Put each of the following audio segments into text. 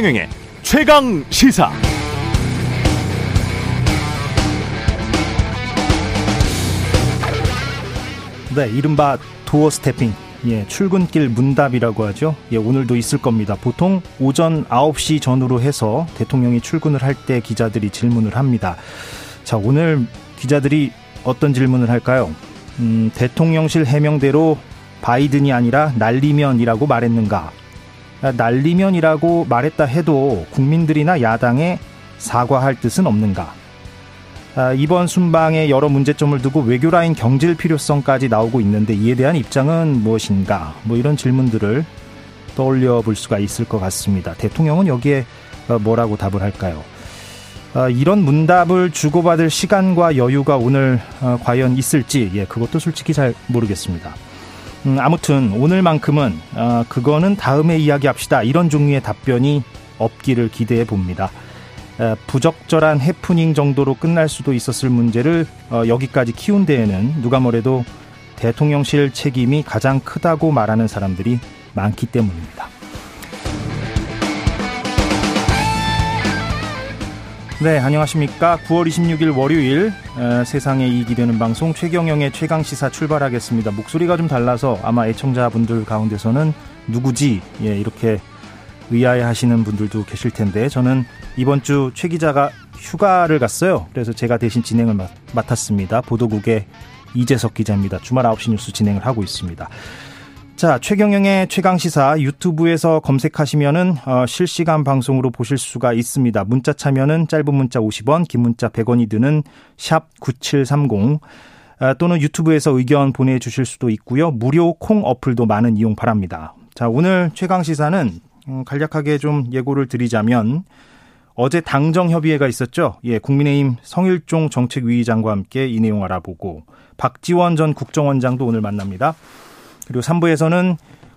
최경영의 최강 시사. 네, 이른바 도어 스태핑. 예, 출근길 문답이라고 하죠. 예, 오늘도 있을 겁니다. 보통 오전 9시 전후로 해서 대통령이 출근을 할 때 기자들이 질문을 합니다. 자, 오늘 기자들이 어떤 질문을 할까요? 음, 대통령실 해명대로 바이든이 아니라 날리면이라고 말했는가? 아, 날리면이라고 말했다 해도 국민들이나 야당에 사과할 뜻은 없는가? 아, 이번 순방에 여러 문제점을 두고 외교라인 경질 필요성까지 나오고 있는데 이에 대한 입장은 무엇인가? 뭐 이런 질문들을 떠올려 볼 수가 있을 것 같습니다. 대통령은 여기에 어, 뭐라고 답을 할까요? 아, 이런 문답을 주고받을 시간과 여유가 오늘 어, 과연 있을지 예, 그것도 솔직히 잘 모르겠습니다. 음, 아무튼 오늘만큼은 어, 그거는 다음에 이야기합시다 이런 종류의 답변이 없기를 기대해 봅니다. 부적절한 해프닝 정도로 끝날 수도 있었을 문제를 어, 여기까지 키운 데에는 누가 뭐래도 대통령실 책임이 가장 크다고 말하는 사람들이 많기 때문입니다. 네, 안녕하십니까. 9월 26일 월요일 에, 세상에 이익이 되는 방송 최경영의 최강 시사 출발하겠습니다. 목소리가 좀 달라서 아마 애청자분들 가운데서는 누구지? 예, 이렇게 의아해 하시는 분들도 계실 텐데 저는 이번 주 최 기자가 휴가를 갔어요. 그래서 제가 대신 진행을 맡 았습니다. 보도국의 이재석 기자입니다. 주말 9시 뉴스 진행을 하고 있습니다. 자, 최경영의 최강 시사 유튜브에서 검색하시면은 어, 실시간 방송으로 보실 수가 있습니다. 문자 참여는 짧은 문자 50원, 긴 문자 100원이 드는 샵 9730 아, 또는 유튜브에서 의견 보내주실 수도 있고요. 무료 콩 어플도 많은 이용 바랍니다. 자, 오늘 최강 시사는 음, 간략하게 좀 예고를 드리자면 어제 당정협의회가 있었죠. 예, 국민의힘 성일종 정책위의장과 함께 이 내용 알아보고 박지원 전 국정원장도 오늘 만납니다. 그리고 3부에서는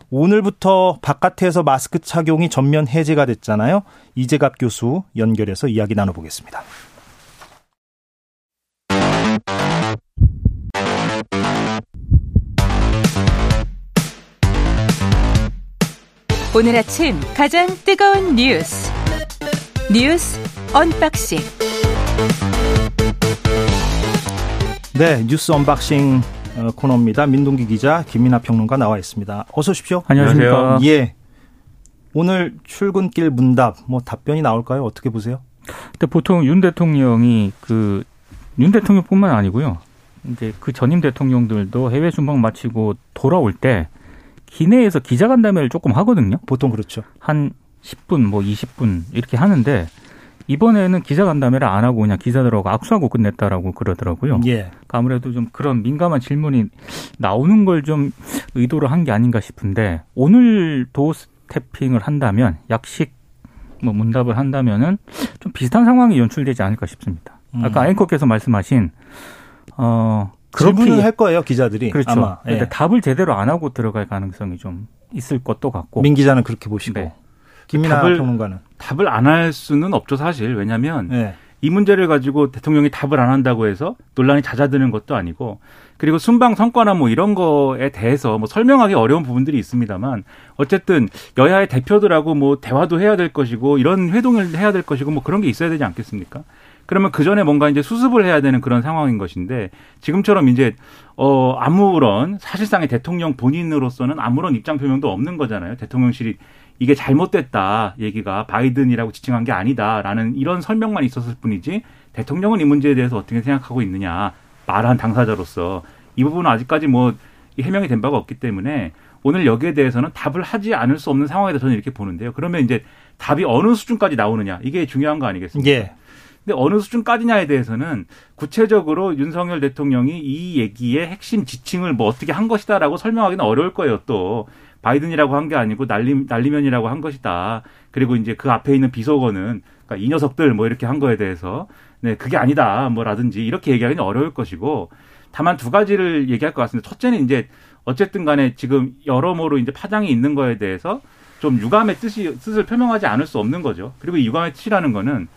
오늘부터 바깥에서 마스크 착용이 전면 해제가 됐잖아요. 이재갑 교수 연결해서 이야기 나눠보겠습니다. 오늘 아침 가장 뜨거운 뉴스 뉴스 언박싱 네 뉴스 언박싱 어, 코너입니다. 민동기 기자 김민아 평론가 나와 있습니다. 어서 오십시오. 안녕하십니까. 예. 오늘 출근길 문답 뭐 답변이 나올까요? 어떻게 보세요? 근데 보통 윤 대통령이 그 윤 대통령뿐만 아니고요. 이제 그 전임 대통령들도 해외 순방 마치고 돌아올 때 기내에서 기자간담회를 조금 하거든요. 보통 그렇죠. 한 10분, 뭐 20분 이렇게 하는데 이번에는 기자간담회를 안 하고 그냥 기자들하고 악수하고 끝냈다라고 그러더라고요. 예. 그러니까 아무래도 좀 그런 민감한 질문이 나오는 걸 좀 의도로 한 게 아닌가 싶은데 오늘 도 스태핑을 한다면 약식 뭐 문답을 한다면은 좀 비슷한 상황이 연출되지 않을까 싶습니다. 아까 음. 앵커께서 말씀하신 어 질문을 할 거예요 기자들이. 그렇죠. 아마. 예. 답을 제대로 안 하고 들어갈 가능성이 좀 있을 것도 같고. 민 기자는 그렇게 보시고 네. 김민아 답을- 평론가는. 답을 안 할 수는 없죠 사실 왜냐하면 예. 이 문제를 가지고 대통령이 답을 안 한다고 해서 논란이 잦아드는 것도 아니고 그리고 순방 성과나 뭐 이런 거에 대해서 뭐 설명하기 어려운 부분들이 있습니다만 어쨌든 여야의 대표들하고 뭐 대화도 해야 될 것이고 이런 회동을 해야 될 것이고 뭐 그런 게 있어야 되지 않겠습니까? 그러면 그 전에 뭔가 이제 수습을 해야 되는 그런 상황인 것인데 지금처럼 이제 어 아무런 사실상의 대통령 본인으로서는 아무런 입장 표명도 없는 거잖아요. 대통령실이 이게 잘못됐다 얘기가 바이든이라고 지칭한 게 아니다라는 이런 설명만 있었을 뿐이지 대통령은 이 문제에 대해서 어떻게 생각하고 있느냐 말한 당사자로서 이 부분은 아직까지 뭐 해명이 된 바가 없기 때문에 오늘 여기에 대해서는 답을 하지 않을 수 없는 상황이다 저는 이렇게 보는데요. 그러면 이제 답이 어느 수준까지 나오느냐 이게 중요한 거 아니겠습니까? 예. 근데 어느 수준까지냐에 대해서는 구체적으로 윤석열 대통령이 이 얘기의 핵심 지칭을 뭐 어떻게 한 것이다라고 설명하기는 어려울 거예요. 또 바이든이라고 한 게 아니고 날리, 날리면이라고 한 것이다. 그리고 이제 그 앞에 있는 비속어는 그러니까 이 녀석들 뭐 이렇게 한 거에 대해서 네 그게 아니다 뭐라든지 이렇게 얘기하기는 어려울 것이고 다만 두 가지를 얘기할 것 같습니다. 첫째는 이제 어쨌든 간에 지금 여러모로 이제 파장이 있는 거에 대해서 좀 유감의 뜻이 뜻을 표명하지 않을 수 없는 거죠. 그리고 이 유감의 뜻이라는 거는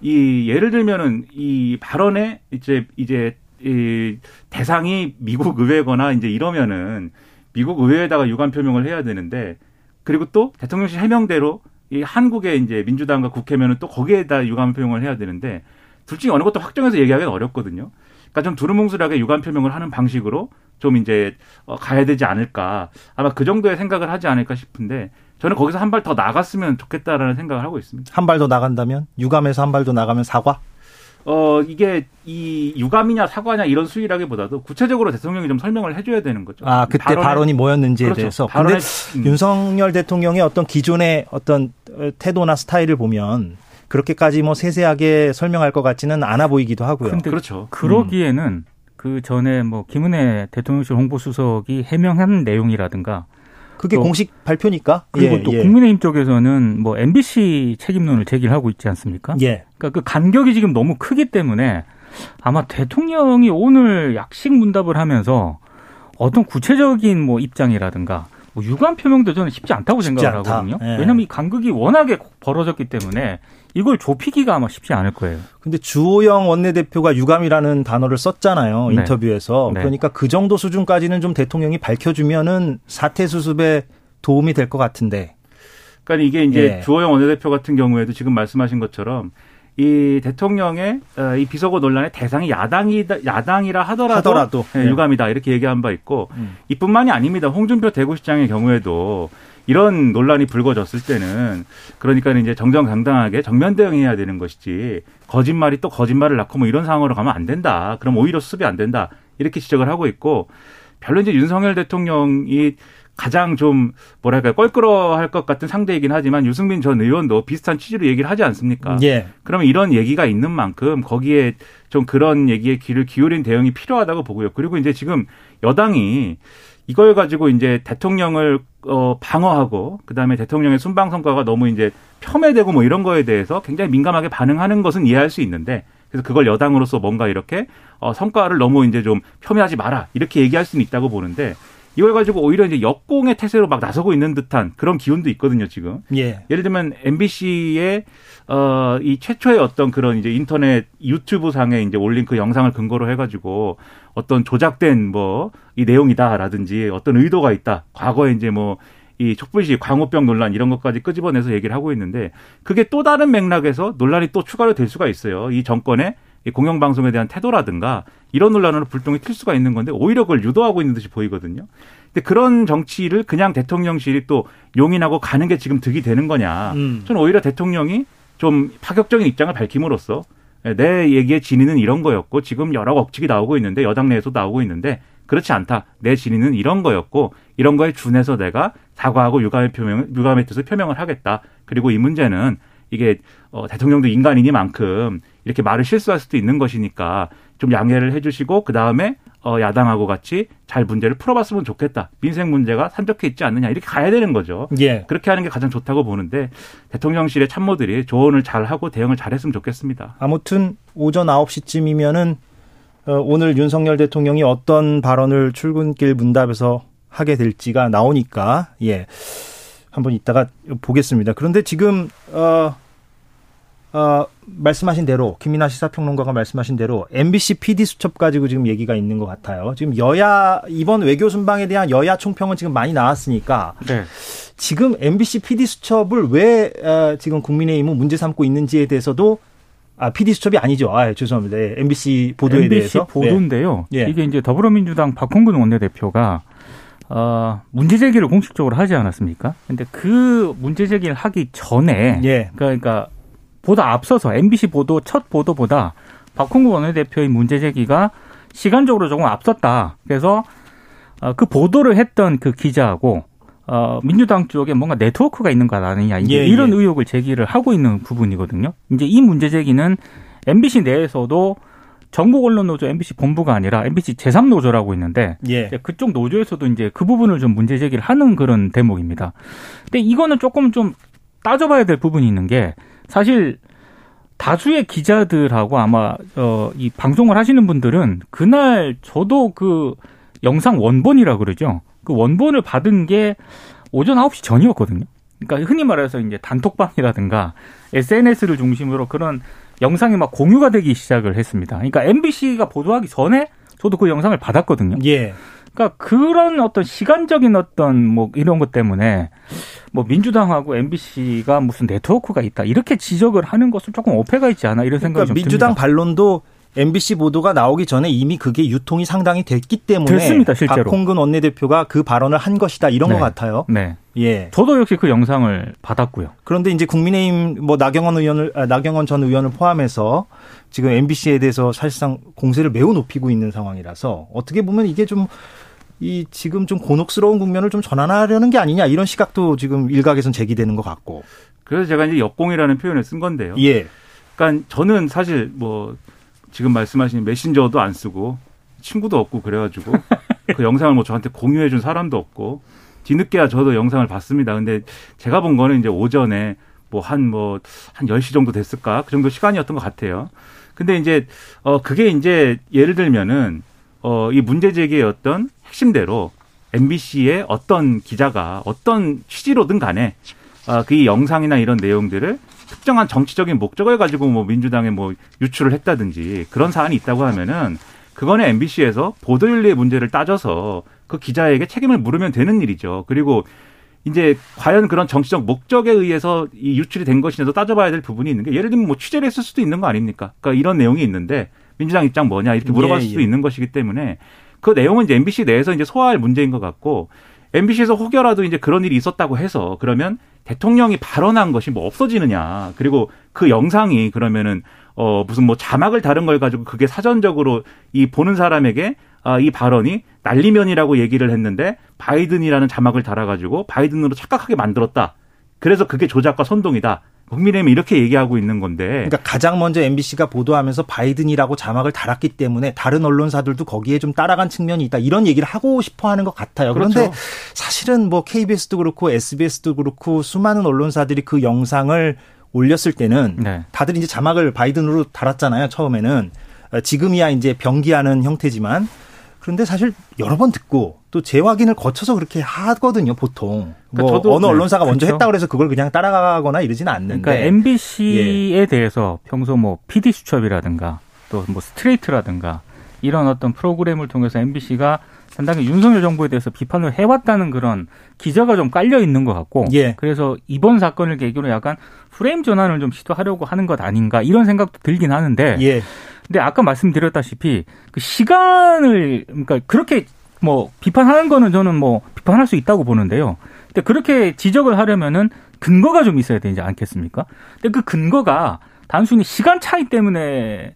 이 예를 들면은 이 발언에 이제 이제 이 대상이 미국 의회거나 이제 이러면은 미국 의회에다가 유감 표명을 해야 되는데 그리고 또 대통령실 해명대로 이 한국의 이제 민주당과 국회면은 또 거기에다 유감 표명을 해야 되는데 둘 중에 어느 것도 확정해서 얘기하기는 어렵거든요. 그러니까 좀 두루뭉술하게 유감 표명을 하는 방식으로 좀 이제 어, 가야 되지 않을까. 아마 그 정도의 생각을 하지 않을까 싶은데 저는 거기서 한 발 더 나갔으면 좋겠다라는 생각을 하고 있습니다. 한 발 더 나간다면 유감에서 한 발 더 나가면 사과? 어, 이게 이 유감이냐 사과냐 이런 수위라기보다도 구체적으로 대통령이 좀 설명을 해줘야 되는 거죠. 아, 그때 발언에, 발언이 뭐였는지에 그렇죠. 대해서. 근데 음. 윤석열 대통령의 어떤 기존의 어떤 태도나 스타일을 보면 그렇게까지 뭐 세세하게 설명할 것 같지는 않아 보이기도 하고요. 근데 그렇죠. 그러기에는 음. 그 전에 뭐 김은혜 대통령실 홍보수석이 해명한 내용이라든가 그게 공식 발표니까. 그리고 예, 또 예. 국민의힘 쪽에서는 뭐 MBC 책임론을 제기를 하고 있지 않습니까? 예. 그러니까 그 간격이 지금 너무 크기 때문에 아마 대통령이 오늘 약식 문답을 하면서 어떤 구체적인 뭐 입장이라든가 뭐 유감 표명도 저는 쉽지 않다고 쉽지 생각을 않다. 하거든요. 예. 왜냐하면 이 간극이 워낙에 벌어졌기 때문에 이걸 좁히기가 아마 쉽지 않을 거예요. 근데 주호영 원내대표가 유감이라는 단어를 썼잖아요. 네. 인터뷰에서. 네. 그러니까 그 정도 수준까지는 좀 대통령이 밝혀주면은 사태 수습에 도움이 될 것 같은데. 그러니까 이게 이제 예. 주호영 원내대표 같은 경우에도 지금 말씀하신 것처럼 이 대통령의 어, 이 비서고 논란의 대상이 야당이다 야당이라 하더라도, 하더라도. 예, 네. 유감이다 이렇게 얘기한 바 있고 음. 이뿐만이 아닙니다. 홍준표 대구시장의 경우에도 이런 논란이 불거졌을 때는 그러니까 이제 정정당당하게 정면 대응해야 되는 것이지 거짓말이 또 거짓말을 낳고 뭐 이런 상황으로 가면 안 된다. 그럼 오히려 수습이 안 된다. 이렇게 지적을 하고 있고 별로 이제 윤석열 대통령이 가장 좀 뭐랄까 껄끄러워할 것 같은 상대이긴 하지만 유승민 전 의원도 비슷한 취지로 얘기를 하지 않습니까? 예. 그러면 이런 얘기가 있는 만큼 거기에 좀 그런 얘기에 귀를 기울인 대응이 필요하다고 보고요. 그리고 이제 지금 여당이 이걸 가지고 이제 대통령을 어 방어하고 그다음에 대통령의 순방 성과가 너무 이제 폄훼되고 뭐 이런 거에 대해서 굉장히 민감하게 반응하는 것은 이해할 수 있는데 그래서 그걸 여당으로서 뭔가 이렇게 어 성과를 너무 이제 좀 폄훼하지 마라 이렇게 얘기할 수는 있다고 보는데 이걸 가지고 오히려 이제 역공의 태세로 막 나서고 있는 듯한 그런 기운도 있거든요, 지금. 예. 예를 들면 MBC의 어, 이 최초의 어떤 그런 이제 인터넷 유튜브 상에 이제 올린 그 영상을 근거로 해가지고 어떤 조작된 뭐 이 내용이다라든지 어떤 의도가 있다. 과거에 이제 뭐이 촛불시 광우병 논란 이런 것까지 끄집어내서 얘기를 하고 있는데 그게 또 다른 맥락에서 논란이 또 추가로 될 수가 있어요. 이 정권의 공영방송에 대한 태도라든가 이런 논란으로 불똥이 튈 수가 있는 건데 오히려 그걸 유도하고 있는 듯이 보이거든요. 근데 그런 정치를 그냥 대통령실이 또 용인하고 가는 게 지금 득이 되는 거냐. 음. 저는 오히려 대통령이 좀 파격적인 입장을 밝힘으로써 내 얘기의 진위는 이런 거였고 지금 여러 억측이 나오고 있는데 여당 내에서 나오고 있는데 그렇지 않다. 내 진위는 이런 거였고 이런 거에 준해서 내가 사과하고 유감의 표명, 유감의 뜻을 표명을 하겠다. 그리고 이 문제는 이게 어, 대통령도 인간이니만큼 이렇게 말을 실수할 수도 있는 것이니까 좀 양해를 해주시고 그 다음에 어, 야당하고 같이 잘 문제를 풀어봤으면 좋겠다. 민생 문제가 산적해 있지 않느냐 이렇게 가야 되는 거죠. 예. 그렇게 하는 게 가장 좋다고 보는데 대통령실의 참모들이 조언을 잘 하고 대응을 잘 했으면 좋겠습니다. 아무튼 오전 9시쯤이면은 어, 오늘 윤석열 대통령이 어떤 발언을 출근길 문답에서 하게 될지가 나오니까 예. 한번 이따가 보겠습니다. 그런데 지금 어, 어, 말씀하신 대로 김민아 시사평론가가 말씀하신 대로 MBC PD 수첩 가지고 지금 얘기가 있는 것 같아요. 지금 여야 이번 외교 순방에 대한 여야 총평은 지금 많이 나왔으니까 네. 지금 MBC PD 수첩을 왜 어, 지금 국민의힘은 문제 삼고 있는지에 대해서도 아 PD 수첩이 아니죠. 아 죄송합니다. 네, MBC 보도에 MBC 대해서 보도인데요. 네. 이게 이제 더불어민주당 박홍근 원내대표가 어, 문제 제기를 공식적으로 하지 않았습니까? 근데 그 문제 제기를 하기 전에 예. 그러니까 보다 앞서서 MBC 보도 첫 보도보다 박홍구 원내대표의 문제 제기가 시간적으로 조금 앞섰다. 그래서 어, 그 보도를 했던 그 기자하고 어, 민주당 쪽에 뭔가 네트워크가 있는 것 아니냐 이제 예, 이런 예. 의혹을 제기를 하고 있는 부분이거든요. 이제 이 문제 제기는 MBC 내에서도 전국 언론 노조 MBC 본부가 아니라 MBC 제3노조라고 있는데 예. 그쪽 노조에서도 이제 그 부분을 좀 문제 제기를 하는 그런 대목입니다. 근데 이거는 조금 좀 따져봐야 될 부분이 있는 게 사실 다수의 기자들하고 아마 어, 이 방송을 하시는 분들은 그날 저도 그 영상 원본이라 그러죠. 그 원본을 받은 게 오전 9시 전이었거든요. 그러니까 흔히 말해서 이제 단톡방이라든가 SNS를 중심으로 그런 영상이 막 공유가 되기 시작을 했습니다. 그러니까 MBC가 보도하기 전에 저도 그 영상을 받았거든요. 예. 그러니까 그런 어떤 시간적인 어떤 뭐 이런 것 때문에 뭐 민주당하고 MBC가 무슨 네트워크가 있다 이렇게 지적을 하는 것은 조금 어폐가 있지 않아 이런 생각이 그러니까 좀 민주당 듭니다. 반론도 MBC 보도가 나오기 전에 이미 그게 유통이 상당히 됐기 때문에 됐습니다, 실제로. 박홍근 원내대표가 그 발언을 한 것이다 이런 네. 것 같아요. 네. 예. 저도 역시 그 영상을 받았고요. 그런데 이제 국민의힘 뭐 나경원 의원을 아, 나경원 전 의원을 포함해서 지금 MBC에 대해서 사실상 공세를 매우 높이고 있는 상황이라서 어떻게 보면 이게 좀 이 지금 좀 곤혹스러운 국면을 좀 전환하려는 게 아니냐 이런 시각도 지금 일각에선 제기되는 것 같고. 그래서 제가 이제 역공이라는 표현을 쓴 건데요. 예. 그러니까 저는 사실 뭐 지금 말씀하신 메신저도 안 쓰고 친구도 없고 그래가지고 그 영상을 뭐 저한테 공유해준 사람도 없고 뒤늦게야 저도 영상을 봤습니다. 근데 제가 본 거는 이제 오전에 뭐 한 뭐 한 10시 정도 됐을까? 그 정도 시간이었던 것 같아요. 근데 이제 어 그게 이제 예를 들면은 어이 문제 제기의 어떤 핵심대로 MBC의 어떤 기자가 어떤 취지로든 간에 아, 그 영상이나 이런 내용들을 특정한 정치적인 목적을 가지고 뭐 민주당에 뭐 유출을 했다든지 그런 사안이 있다고 하면은 그거는 MBC에서 보도윤리의 문제를 따져서 그 기자에게 책임을 물으면 되는 일이죠. 그리고 이제 과연 그런 정치적 목적에 의해서 이 유출이 된 것이냐도 따져봐야 될 부분이 있는 게 예를 들면 뭐 취재를 했을 수도 있는 거 아닙니까? 그러니까 이런 내용이 있는데 민주당 입장 뭐냐 이렇게 물어볼 예, 수도 예. 있는 것이기 때문에 그 내용은 이제 MBC 내에서 이제 소화할 문제인 것 같고 MBC에서 혹여라도 이제 그런 일이 있었다고 해서 그러면 대통령이 발언한 것이 뭐 없어지느냐. 그리고 그 영상이 그러면은 어 무슨 뭐 자막을 다른 걸 가지고 그게 사전적으로 이 보는 사람에게 아, 이 발언이 날리면이라고 얘기를 했는데 바이든이라는 자막을 달아가지고 바이든으로 착각하게 만들었다. 그래서 그게 조작과 선동이다. 국민의힘이 이렇게 얘기하고 있는 건데. 그러니까 가장 먼저 MBC가 보도하면서 바이든이라고 자막을 달았기 때문에 다른 언론사들도 거기에 좀 따라간 측면이 있다. 이런 얘기를 하고 싶어 하는 것 같아요. 그런데 그렇죠. 사실은 뭐 KBS도 그렇고 SBS도 그렇고 수많은 언론사들이 그 영상을 올렸을 때는 네. 다들 이제 자막을 바이든으로 달았잖아요. 처음에는. 어, 지금이야 이제 병기하는 형태지만 그런데 사실 여러 번 듣고 또 재확인을 거쳐서 그렇게 하거든요, 보통. 뭐 그러니까 저도- 어느 네, 언론사가 먼저 그렇죠. 했다 그래서 그걸 그냥 따라가거나 이러지는 않는데. 그러니까 MBC에 대해서 평소 뭐 PD 수첩이라든가 또 뭐 스트레이트라든가 이런 어떤 프로그램을 통해서 MBC가 상당히 윤석열 정부에 대해서 비판을 해왔다는 그런 기저가 좀 깔려 있는 것 같고 예. 그래서 이번 사건을 계기로 약간 프레임 전환을 좀 시도하려고 하는 것 아닌가 이런 생각도 들긴 하는데 예. 근데 아까 말씀드렸다시피 그 시간을 그러니까 그렇게 뭐 비판하는 거는 저는 뭐 비판할 수 있다고 보는데요. 근데 그렇게 지적을 하려면은 근거가 좀 있어야 되지 않겠습니까? 근데 그 근거가 단순히 시간 차이 때문에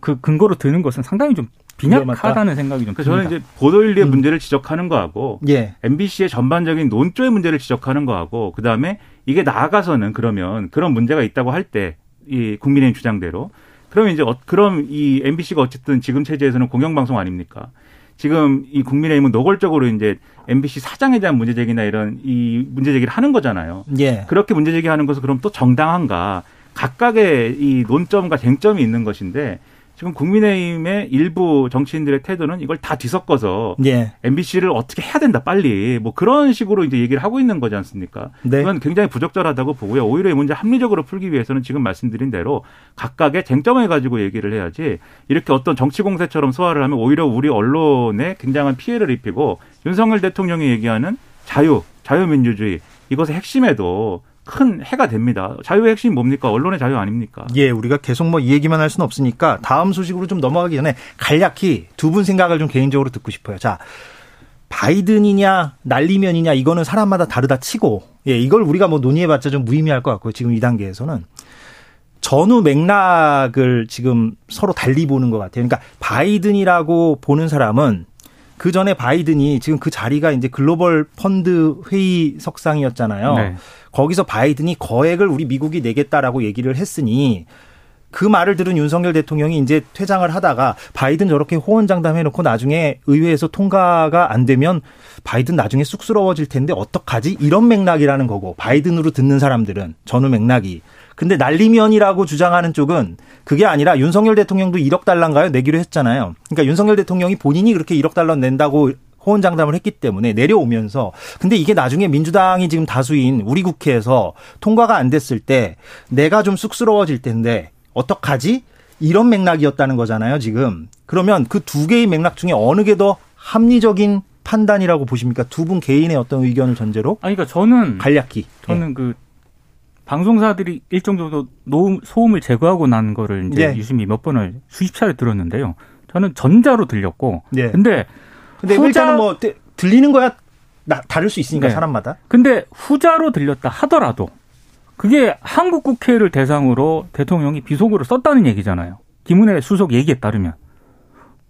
그 근거로 드는 것은 상당히 좀 빈약하다는 생각이 좀 그래서 듭니다. 저는 이제 보도윤리의 음. 문제를 지적하는 거하고 예. MBC의 전반적인 논조의 문제를 지적하는 거하고 그다음에 이게 나아가서는 그러면 그런 문제가 있다고 할 때 이 국민의힘 주장대로 그러면 이제 어, 그럼 이 MBC가 어쨌든 지금 체제에서는 공영방송 아닙니까? 지금 이 국민의힘은 노골적으로 이제 MBC 사장에 대한 문제 제기나 이런 이 문제 제기를 하는 거잖아요. 예. 그렇게 문제 제기하는 것은 그럼 또 정당한가? 각각의 이 논점과 쟁점이 있는 것인데 지금 국민의힘의 일부 정치인들의 태도는 이걸 다 뒤섞어서 예. MBC를 어떻게 해야 된다 빨리 뭐 그런 식으로 이제 얘기를 하고 있는 거지 않습니까? 네. 그건 굉장히 부적절하다고 보고요. 오히려 이 문제 합리적으로 풀기 위해서는 지금 말씀드린 대로 각각의 쟁점을 가지고 얘기를 해야지 이렇게 어떤 정치 공세처럼 소화를 하면 오히려 우리 언론에 굉장한 피해를 입히고 윤석열 대통령이 얘기하는 자유, 자유민주주의 이것의 핵심에도 큰 해가 됩니다. 자유의 핵심이 뭡니까? 언론의 자유 아닙니까? 예, 우리가 계속 뭐 이 얘기만 할 수는 없으니까 다음 소식으로 좀 넘어가기 전에 간략히 두 분 생각을 좀 개인적으로 듣고 싶어요. 자, 바이든이냐 날리면이냐 이거는 사람마다 다르다 치고 예, 이걸 우리가 뭐 논의해봤자 좀 무의미할 것 같고요. 지금 이 단계에서는 전후 맥락을 지금 서로 달리 보는 것 같아요. 그러니까 바이든이라고 보는 사람은 그 전에 바이든이 지금 그 자리가 이제 글로벌 펀드 회의 석상이었잖아요. 네. 거기서 바이든이 거액을 우리 미국이 내겠다라고 얘기를 했으니 그 말을 들은 윤석열 대통령이 이제 퇴장을 하다가 바이든 저렇게 호언장담 해놓고 나중에 의회에서 통과가 안 되면 바이든 나중에 쑥스러워질 텐데 어떡하지? 이런 맥락이라는 거고 바이든으로 듣는 사람들은 전후 맥락이. 근데 날리면이라고 주장하는 쪽은 그게 아니라 윤석열 대통령도 1억 달러인가요? 내기로 했잖아요. 그러니까 윤석열 대통령이 본인이 그렇게 1억 달러 낸다고 호언장담을 했기 때문에 내려오면서 근데 이게 나중에 민주당이 지금 다수인 우리 국회에서 통과가 안 됐을 때 내가 좀 쑥스러워질 텐데 어떡하지? 이런 맥락이었다는 거잖아요, 지금. 그러면 그 두 개의 맥락 중에 어느 게 더 합리적인 판단이라고 보십니까? 두 분 개인의 어떤 의견을 전제로 아니 그러니까 저는 간략히. 저는 예. 그 방송사들이 일정 정도 노음, 소음을 제거하고 난 거를 이제 예. 유심히 몇 번을 수십 차례 들었는데요. 저는 전자로 들렸고, 예. 근데 근데 후자- 일단은 뭐 들- 들리는 거야 나, 다를 수 있으니까 네. 사람마다. 근데 후자로 들렸다 하더라도 그게 한국 국회를 대상으로 대통령이 비속어를 썼다는 얘기잖아요. 김은혜 수석 얘기에 따르면.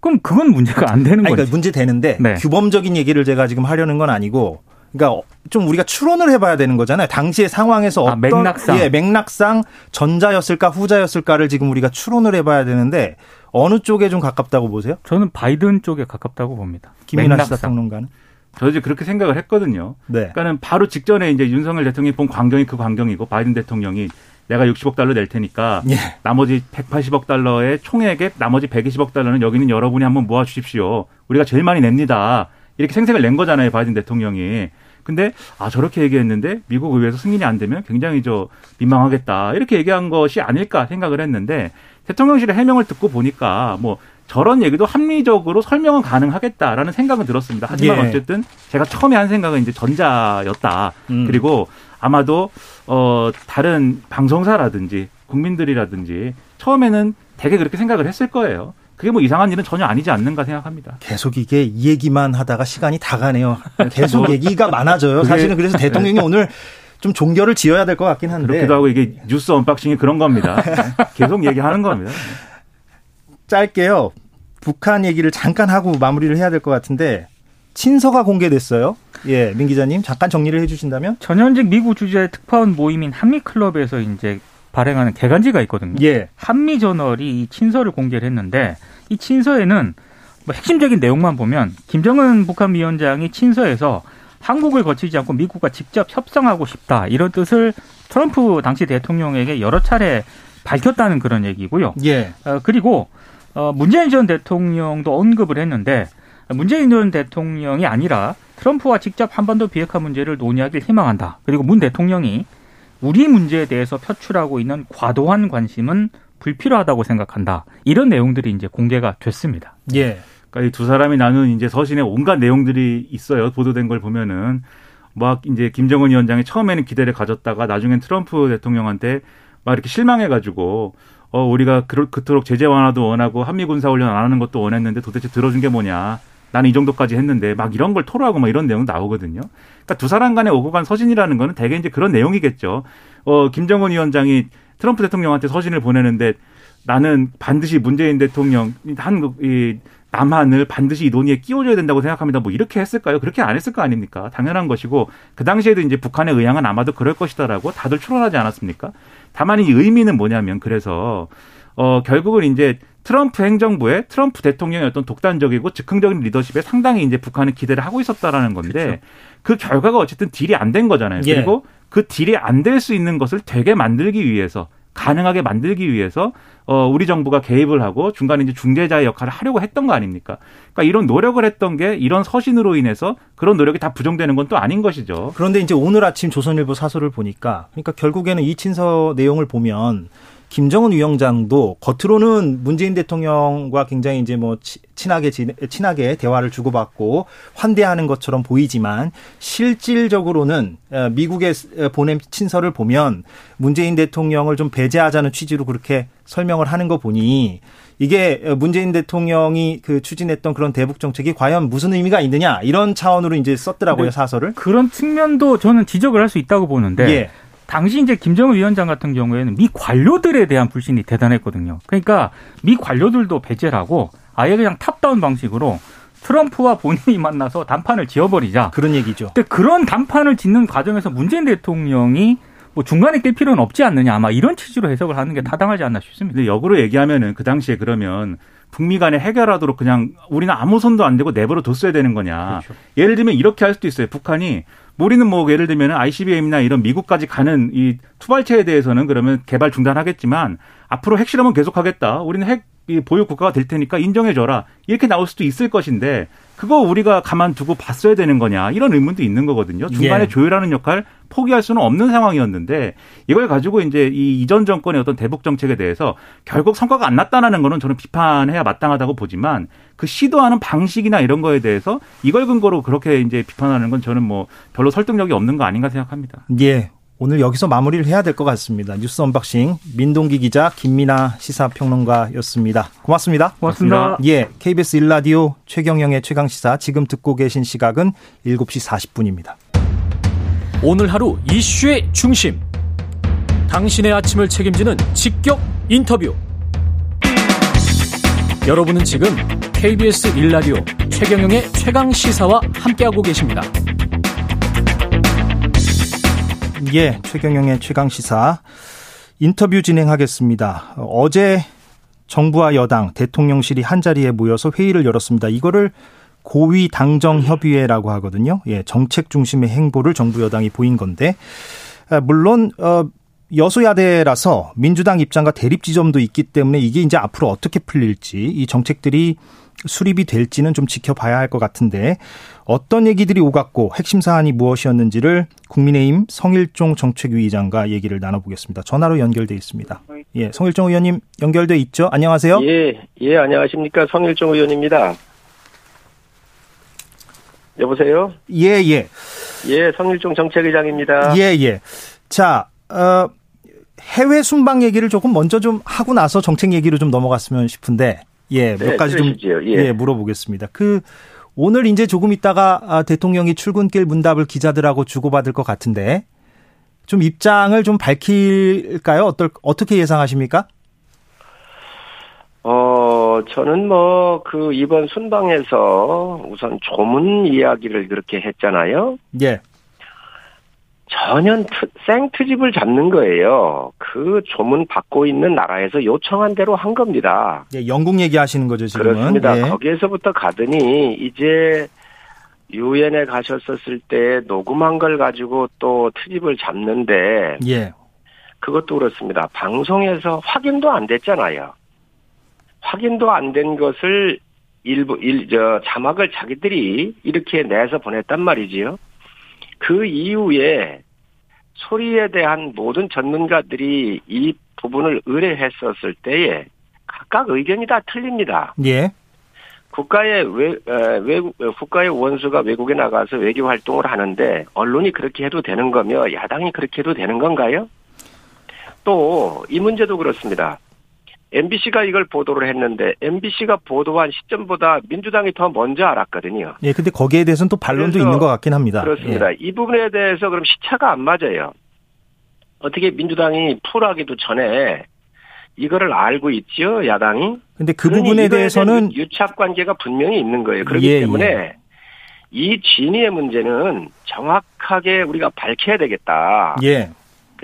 그럼 그건 문제가 안 되는 거죠. 그러니까 문제 되는데 네. 규범적인 얘기를 제가 지금 하려는 건 아니고 그러니까 좀 우리가 추론을 해봐야 되는 거잖아요. 당시의 상황에서 아, 어떤 맥락상. 예, 맥락상 전자였을까 후자였을까를 지금 우리가 추론을 해봐야 되는데 어느 쪽에 좀 가깝다고 보세요? 저는 바이든 쪽에 가깝다고 봅니다. 김민아 맥락상. 시사평론가는? 저 이제 그렇게 생각을 했거든요. 네. 그러니까는 바로 직전에 이제 윤석열 대통령이 본 광경이 그 광경이고 바이든 대통령이 내가 60억 달러 낼 테니까 예. 나머지 180억 달러의 총액의 나머지 120억 달러는 여기 있는 여러분이 한번 모아 주십시오. 우리가 제일 많이 냅니다. 이렇게 생색을 낸 거잖아요, 바이든 대통령이. 근데 아 저렇게 얘기했는데 미국 의회에서 승인이 안 되면 굉장히 저 민망하겠다 이렇게 얘기한 것이 아닐까 생각을 했는데 대통령실의 해명을 듣고 보니까 뭐 저런 얘기도 합리적으로 설명은 가능하겠다라는 생각은 들었습니다. 하지만 예. 어쨌든 제가 처음에 한 생각은 이제 전자였다. 음. 그리고 아마도 어 다른 방송사라든지 국민들이라든지 처음에는 되게 그렇게 생각을 했을 거예요. 그게 뭐 이상한 일은 전혀 아니지 않는가 생각합니다. 계속 이게 이 얘기만 하다가 시간이 다 가네요. 계속 얘기가 많아져요. 그게- 사실은 그래서 대통령이 오늘 좀 종결을 지어야 될 것 같긴 한데 그렇기도 하고 이게 뉴스 언박싱이 그런 겁니다. 네. 계속 얘기하는 겁니다. 짧게요. 북한 얘기를 잠깐 하고 마무리를 해야 될 것 같은데 친서가 공개됐어요. 예, 민 기자님 잠깐 정리를 해주신다면? 전현직 미국 주재 특파원 모임인 한미클럽에서 이제 발행하는 계간지가 있거든요. 예, 한미 저널이 이 친서를 공개를 했는데 이 친서에는 뭐 핵심적인 내용만 보면 김정은 북한 위원장이 친서에서 한국을 거치지 않고 미국과 직접 협상하고 싶다 이런 뜻을 트럼프 당시 대통령에게 여러 차례 밝혔다는 그런 얘기고요. 예, 어, 그리고 어, 문재인 전 대통령도 언급을 했는데 문재인 전 대통령이 아니라 트럼프와 직접 한반도 비핵화 문제를 논의하길 희망한다. 그리고 문 대통령이 우리 문제에 대해서 표출하고 있는 과도한 관심은 불필요하다고 생각한다. 이런 내용들이 이제 공개가 됐습니다. 예. 그러니까 이 두 사람이 나눈 이제 서신에 온갖 내용들이 있어요. 보도된 걸 보면은 막 이제 김정은 위원장이 처음에는 기대를 가졌다가 나중엔 트럼프 대통령한테 막 이렇게 실망해가지고 어 우리가 그럴 그토록 제재 완화도 원하고 한미 군사 훈련 안 하는 것도 원했는데 도대체 들어준 게 뭐냐? 나는 이 정도까지 했는데 막 이런 걸 토로하고 막 이런 내용 나오거든요. 그러니까 두 사람 간에 오고 간 서신이라는 거는 대개 이제 그런 내용이겠죠. 어 김정은 위원장이 트럼프 대통령한테 서신을 보내는데 나는 반드시 문재인 대통령 한국 이 남한을 반드시 이 논의에 끼워줘야 된다고 생각합니다. 뭐 이렇게 했을까요? 그렇게 안 했을 거 아닙니까? 당연한 것이고 그 당시에도 이제 북한의 의향은 아마도 그럴 것이다라고 다들 추론하지 않았습니까? 다만 이 의미는 뭐냐면 그래서 어 결국은 이제 트럼프 행정부의 트럼프 대통령의 어떤 독단적이고 즉흥적인 리더십에 상당히 이제 북한은 기대를 하고 있었다라는 건데 그 결과가 어쨌든 딜이 안 된 거잖아요. 예. 그리고 그 딜이 안 될 수 있는 것을 되게 만들기 위해서 가능하게 만들기 위해서 어 우리 정부가 개입을 하고 중간에 이제 중재자의 역할을 하려고 했던 거 아닙니까? 그러니까 이런 노력을 했던 게 이런 서신으로 인해서 그런 노력이 다 부정되는 건 또 아닌 것이죠. 그런데 이제 오늘 아침 조선일보 사설을 보니까 그러니까 결국에는 이 친서 내용을 보면 김정은 위원장도 겉으로는 문재인 대통령과 굉장히 이제 뭐 치- 친하게 친하게 대화를 주고받고 환대하는 것처럼 보이지만 실질적으로는 어, 미국에 스- 보낸 친서를 보면 문재인 대통령을 좀 배제하자는 취지로 그렇게 설명을 하는 거 보니 이게 문재인 대통령이 그 추진했던 그런 대북 정책이 과연 무슨 의미가 있느냐 이런 차원으로 이제 썼더라고요 네. 사설을. 그런 측면도 저는 지적을 할 수 있다고 보는데 예. 당시 이제 김정은 위원장 같은 경우에는 미 관료들에 대한 불신이 대단했거든요. 그러니까 미 관료들도 배제를 하고 아예 그냥 top-down 방식으로 트럼프와 본인이 만나서 담판을 지어버리자. 그런 얘기죠. 근데 그런 담판을 짓는 과정에서 문재인 대통령이 뭐 중간에 낄 필요는 없지 않느냐 아마 이런 취지로 해석을 하는 게 타당하지 않나 싶습니다. 근데 역으로 얘기하면은 그 당시에 그러면 북미 간에 해결하도록 그냥 우리는 아무 손도 안 대고 내버려 뒀어야 되는 거냐. 그렇죠. 예를 들면 이렇게 할 수도 있어요. 북한이 뭐 우리는 뭐 예를 들면 ICBM이나 이런 미국까지 가는 이 투발체에 대해서는 그러면 개발 중단하겠지만 앞으로 핵실험은 계속하겠다. 우리는 핵 보유 국가가 될 테니까 인정해줘라 이렇게 나올 수도 있을 것인데 그거 우리가 가만두고 봤어야 되는 거냐 이런 의문도 있는 거거든요. 중간에 예. 조율하는 역할 포기할 수는 없는 상황이었는데 이걸 가지고 이제 이 이전 정권의 어떤 대북 정책에 대해서 결국 성과가 안 났다라는 거는 저는 비판해야 마땅하다고 보지만 그 시도하는 방식이나 이런 거에 대해서 이걸 근거로 그렇게 이제 비판하는 건 저는 뭐 별로 설득력이 없는 거 아닌가 생각합니다. 예. 오늘 여기서 마무리를 해야 될 것 같습니다. 뉴스 언박싱 민동기 기자 김민아 시사평론가였습니다. 고맙습니다. 고맙습니다. 예, KBS 일라디오 최경영의 최강 시사 지금 듣고 계신 시각은 7시 40분입니다. 오늘 하루 이슈의 중심. 당신의 아침을 책임지는 직격 인터뷰. 여러분은 지금 KBS 일라디오 최경영의 최강 시사와 함께하고 계십니다. 예, 최경영의 최강 시사 인터뷰 진행하겠습니다. 어제 정부와 여당, 대통령실이 한 자리에 모여서 회의를 열었습니다. 이거를 고위 당정 협의회라고 하거든요. 예, 정책 중심의 행보를 정부 여당이 보인 건데 아, 물론 어 여소야대라서 민주당 입장과 대립 지점도 있기 때문에 이게 이제 앞으로 어떻게 풀릴지 이 정책들이 수립이 될지는 좀 지켜봐야 할 것 같은데 어떤 얘기들이 오갔고 핵심 사안이 무엇이었는지를 국민의힘 성일종 정책위 의장과 얘기를 나눠보겠습니다. 전화로 연결돼 있습니다. 예, 성일종 의원님 연결돼 있죠? 안녕하세요. 예, 예, 안녕하십니까 성일종 의원입니다. 여보세요? 예, 예. 예, 성일종 정책의장입니다. 예, 예. 자, 어, 해외 순방 얘기를 조금 먼저 좀 하고 나서 정책 얘기로 좀 넘어갔으면 싶은데, 예, 몇 네, 가지 좀 예. 예. 물어보겠습니다. 그 오늘 이제 조금 있다가 아, 대통령이 출근길 문답을 기자들하고 주고받을 것 같은데 좀 입장을 좀 밝힐까요? 어떨 어떻게 예상하십니까? 어, 저는 뭐 그 이번 순방에서 우선 조문 이야기를 그렇게 했잖아요. 예. 전혀 트, 생트집을 잡는 거예요. 그 조문 받고 있는 나라에서 요청한 대로 한 겁니다. 예, 영국 얘기하시는 거죠 지금은. 그렇습니다. 예. 거기에서부터 가더니 이제 유엔에 가셨었을 때 녹음한 걸 가지고 또 트집을 잡는데. 예. 그것도 그렇습니다. 방송에서 확인도 안 됐잖아요. 확인도 안 된 것을 일부 일 저 자막을 자기들이 이렇게 내서 보냈단 말이지요. 그 이후에 소리에 대한 모든 전문가들이 이 부분을 의뢰했었을 때에 각각 의견이 다 틀립니다. 예. 국가의 외, 외국, 국가의 원수가 외국에 나가서 외교 활동을 하는데 언론이 그렇게 해도 되는 거며 야당이 그렇게 해도 되는 건가요? 또 이 문제도 그렇습니다. MBC가 이걸 보도를 했는데 MBC가 보도한 시점보다 민주당이 더 먼저 알았거든요. 예, 근데 거기에 대해서는 또 반론도 있는 것 같긴 합니다. 그렇습니다. 예. 이 부분에 대해서 그럼 시차가 안 맞아요. 어떻게 민주당이 풀하기도 전에 이거를 알고 있죠, 야당이? 근데 그 부분에 대해서는 유착 관계가 분명히 있는 거예요. 그렇기 예, 때문에 예. 이 진위의 문제는 정확하게 우리가 밝혀야 되겠다. 예.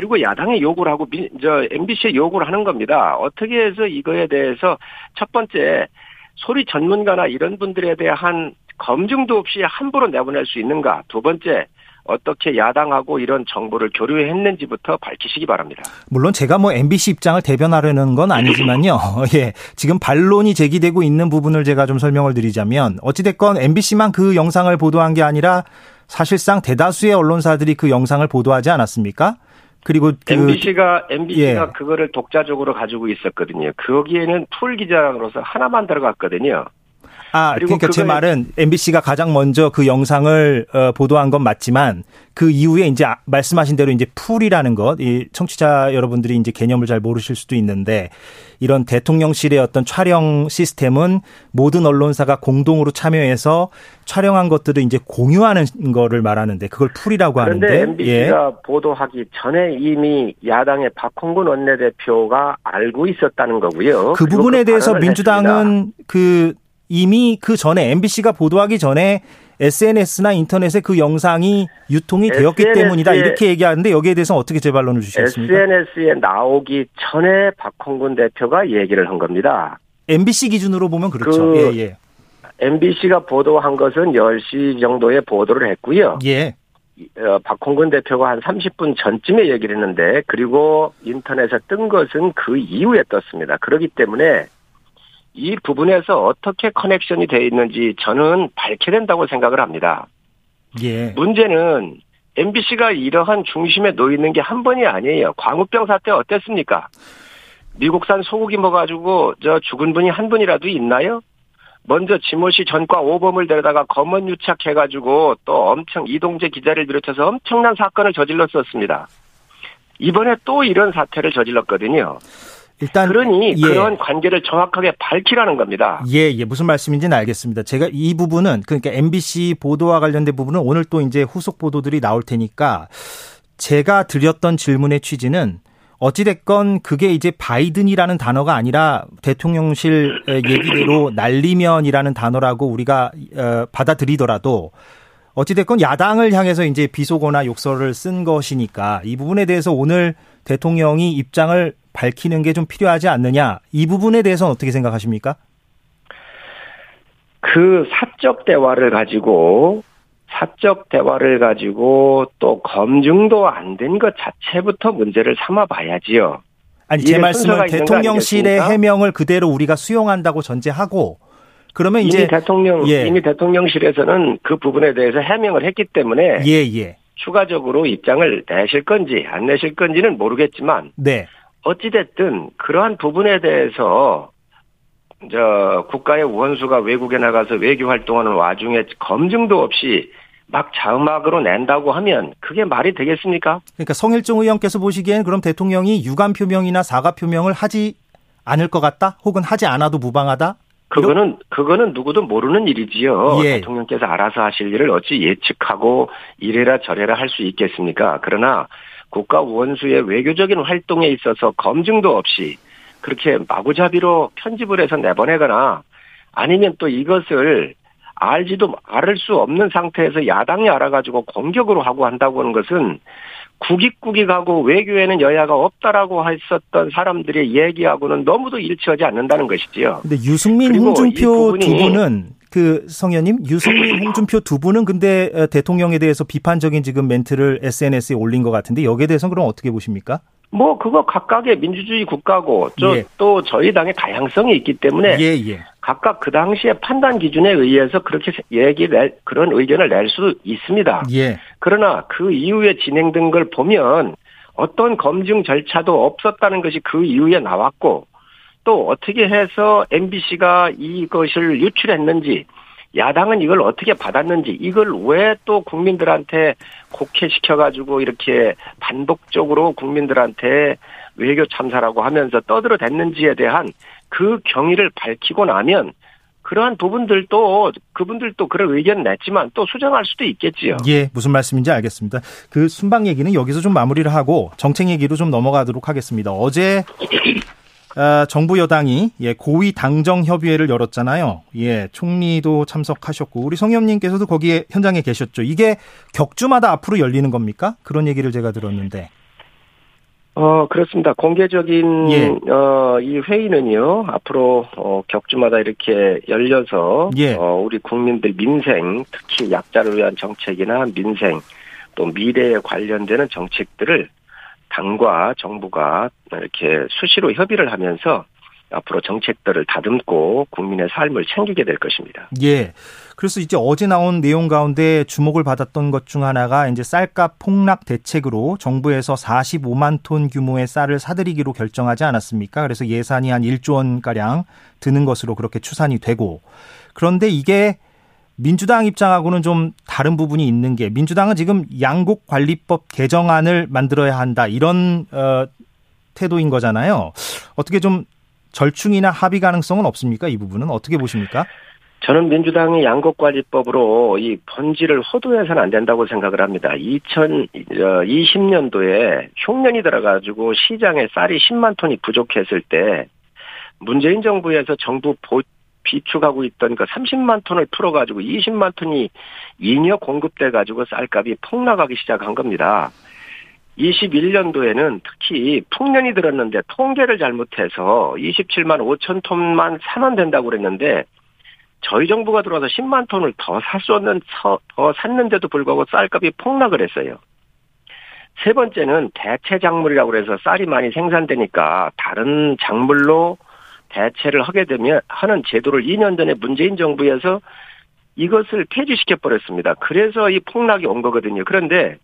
그리고 야당이 요구를 하고 저 MBC에 요구를 하는 겁니다. 어떻게 해서 이거에 대해서 첫 번째 소리 전문가나 이런 분들에 대한 검증도 없이 함부로 내보낼 수 있는가? 두 번째 어떻게 야당하고 이런 정보를 교류했는지부터 밝히시기 바랍니다. 물론 제가 뭐 MBC 입장을 대변하려는 건 아니지만요. 예. 지금 반론이 제기되고 있는 부분을 제가 좀 설명을 드리자면 어찌됐건 MBC만 그 영상을 보도한 게 아니라 사실상 대다수의 언론사들이 그 영상을 보도하지 않았습니까? 그리고 그 MBC가 MBC가 예. 그거를 독자적으로 가지고 있었거든요. 거기에는 풀 기자로서 하나만 들어갔거든요. 아, 그러니까 제 말은 MBC가 가장 먼저 그 영상을 어, 보도한 건 맞지만 그 이후에 이제 아, 말씀하신 대로 이제 풀이라는 것, 이 청취자 여러분들이 이제 개념을 잘 모르실 수도 있는데 이런 대통령실의 어떤 촬영 시스템은 모든 언론사가 공동으로 참여해서 촬영한 것들을 이제 공유하는 거를 말하는데 그걸 풀이라고 하는데 그런데 MBC가 예. 보도하기 전에 이미 야당의 박홍근 원내대표가 알고 있었다는 거고요. 그 부분에 대해서 민주당은 했습니다. 그 이미 그 전에 MBC가 보도하기 전에 SNS나 인터넷에 그 영상이 유통이 되었기 때문이다 이렇게 얘기하는데 여기에 대해서 어떻게 재반론을 주시겠습니까? SNS에 나오기 전에 박홍근 대표가 얘기를 한 겁니다. MBC 기준으로 보면 그렇죠. 그 예, 예. MBC가 보도한 것은 10시 정도에 보도를 했고요. 예. 어, 박홍근 대표가 한 30분 전쯤에 얘기를 했는데 그리고 인터넷에 뜬 것은 그 이후에 떴습니다. 그렇기 때문에 이 부분에서 어떻게 커넥션이 되어 있는지 저는 밝혀야 된다고 생각을 합니다. 예. 문제는 MBC가 이러한 중심에 놓여 있는 게 한 번이 아니에요. 광우병 사태 어땠습니까? 미국산 소고기 먹어가지고 저 죽은 분이 한 분이라도 있나요? 먼저 지모씨 전과 오범을 데려다가 검언 유착해가지고 또 엄청 이동재 기자를 비롯해서 엄청난 사건을 저질렀었습니다. 이번에 또 이런 사태를 저질렀거든요. 일단 그러니 예. 그런 관계를 정확하게 밝히라는 겁니다. 예, 예. 무슨 말씀인지는 알겠습니다. 제가 이 부분은 그러니까 MBC 보도와 관련된 부분은 오늘 또 이제 후속 보도들이 나올 테니까 제가 드렸던 질문의 취지는 어찌됐건 그게 이제 바이든이라는 단어가 아니라 대통령실 얘기대로 날리면이라는 단어라고 우리가 어, 받아들이더라도 어찌됐건 야당을 향해서 이제 비속어나 욕설을 쓴 것이니까 이 부분에 대해서 오늘 대통령이 입장을 밝히는 게 좀 필요하지 않느냐. 이 부분에 대해서는 어떻게 생각하십니까? 그 사적 대화를 가지고 사적 대화를 가지고 또 검증도 안 된 것 자체부터 문제를 삼아 봐야지요. 아니 제 말씀은 대통령실의? 해명을 그대로 우리가 수용한다고 전제하고 그러면 이미 이제 대통령 예. 이미 대통령실에서는 그 부분에 대해서 해명을 했기 때문에 예, 예. 추가적으로 입장을 내실 건지 안 내실 건지는 모르겠지만 네. 어찌 됐든 그러한 부분에 대해서 저 국가의 원수가 외국에 나가서 외교 활동하는 와중에 검증도 없이 막 자음악으로 낸다고 하면 그게 말이 되겠습니까? 그러니까 성일종 의원께서 보시기엔 그럼 대통령이 유감 표명이나 사과 표명을 하지 않을 것 같다? 혹은 하지 않아도 무방하다? 그거는 그거는 누구도 모르는 일이지요. 예. 대통령께서 알아서 하실 일을 어찌 예측하고 이래라 저래라 할 수 있겠습니까? 그러나 국가 원수의 외교적인 활동에 있어서 검증도 없이 그렇게 마구잡이로 편집을 해서 내보내거나 아니면 또 이것을 알지도 알을 수 없는 상태에서 야당이 알아가지고 공격으로 하고 한다고 하는 것은 국익국익하고 외교에는 여야가 없다라고 했었던 사람들의 얘기하고는 너무도 일치하지 않는다는 것이지요. 근데 유승민, 홍준표 두 분은 그 성현님 유승민, 홍준표 두 분은 근데 어, 대통령에 대해서 비판적인 지금 멘트를 SNS에 올린 것 같은데 여기에 대해서는 그럼 어떻게 보십니까? 뭐 그거 각각의 민주주의 국가고 저- 예. 또 저희 당의 다양성이 있기 때문에 예, 예. 각각 그 당시의 판단 기준에 의해서 그렇게 얘기 낼 그런 의견을 낼 수 있습니다. 예. 그러나 그 이후에 진행된 걸 보면 어떤 검증 절차도 없었다는 것이 그 이후에 나왔고 또 어떻게 해서 MBC가 이것을 유출했는지 야당은 이걸 어떻게 받았는지 이걸 왜 또 국민들한테 곡해시켜가지고 이렇게 반복적으로 국민들한테 외교 참사라고 하면서 떠들어댔는지에 대한 그 경위를 밝히고 나면 그러한 부분들도 그분들도 그런 의견 냈지만 또 수정할 수도 있겠지요. 예, 무슨 말씀인지 알겠습니다. 그 순방 얘기는 여기서 좀 마무리를 하고 정책 얘기로 좀 넘어가도록 하겠습니다. 어제 아, 정부 여당이 예, 고위 당정 협의회를 열었잖아요. 예, 총리도 참석하셨고 우리 성현님께서도 거기에 현장에 계셨죠. 이게 격주마다 앞으로 열리는 겁니까? 그런 얘기를 제가 들었는데. 어, 그렇습니다. 공개적인, 예. 어, 이 회의는요, 앞으로, 어, 격주마다 이렇게 열려서, 예. 어, 우리 국민들 민생, 특히 약자를 위한 정책이나 민생, 또 미래에 관련되는 정책들을 당과 정부가 이렇게 수시로 협의를 하면서 앞으로 정책들을 다듬고 국민의 삶을 챙기게 될 것입니다. 예. 그래서 이제 어제 나온 내용 가운데 주목을 받았던 것 중 하나가 이제 쌀값 폭락 대책으로 정부에서 45만 톤 규모의 쌀을 사들이기로 결정하지 않았습니까? 그래서 예산이 한 1조 원 가량 드는 것으로 그렇게 추산이 되고 그런데 이게 민주당 입장하고는 좀 다른 부분이 있는 게 민주당은 지금 양곡 관리법 개정안을 만들어야 한다 이런 어, 태도인 거잖아요. 어떻게 좀 절충이나 합의 가능성은 없습니까? 이 부분은 어떻게 보십니까? 저는 민주당이 양곡관리법으로 이 본질을 호도해서는 안 된다고 생각을 합니다. 2020년도에 흉년이 들어가지고 시장에 쌀이 10만 톤이 부족했을 때 문재인 정부에서 정부 보, 비축하고 있던 그 30만 톤을 풀어가지고 20만 톤이 잉여 공급돼 가지고 쌀값이 폭락하기 시작한 겁니다. 21년도에는 특히 풍년이 들었는데 통계를 잘못해서 27만 5천 톤만 사면 된다고 그랬는데 저희 정부가 들어와서 10만 톤을 더 샀었는 더 샀는데도 불구하고 쌀값이 폭락을 했어요. 세 번째는 대체 작물이라고 그래서 쌀이 많이 생산되니까 다른 작물로 대체를 하게 되면 하는 제도를 2년 전에 문재인 정부에서 이것을 폐지시켜 버렸습니다. 그래서 이 폭락이 온 거거든요. 그런데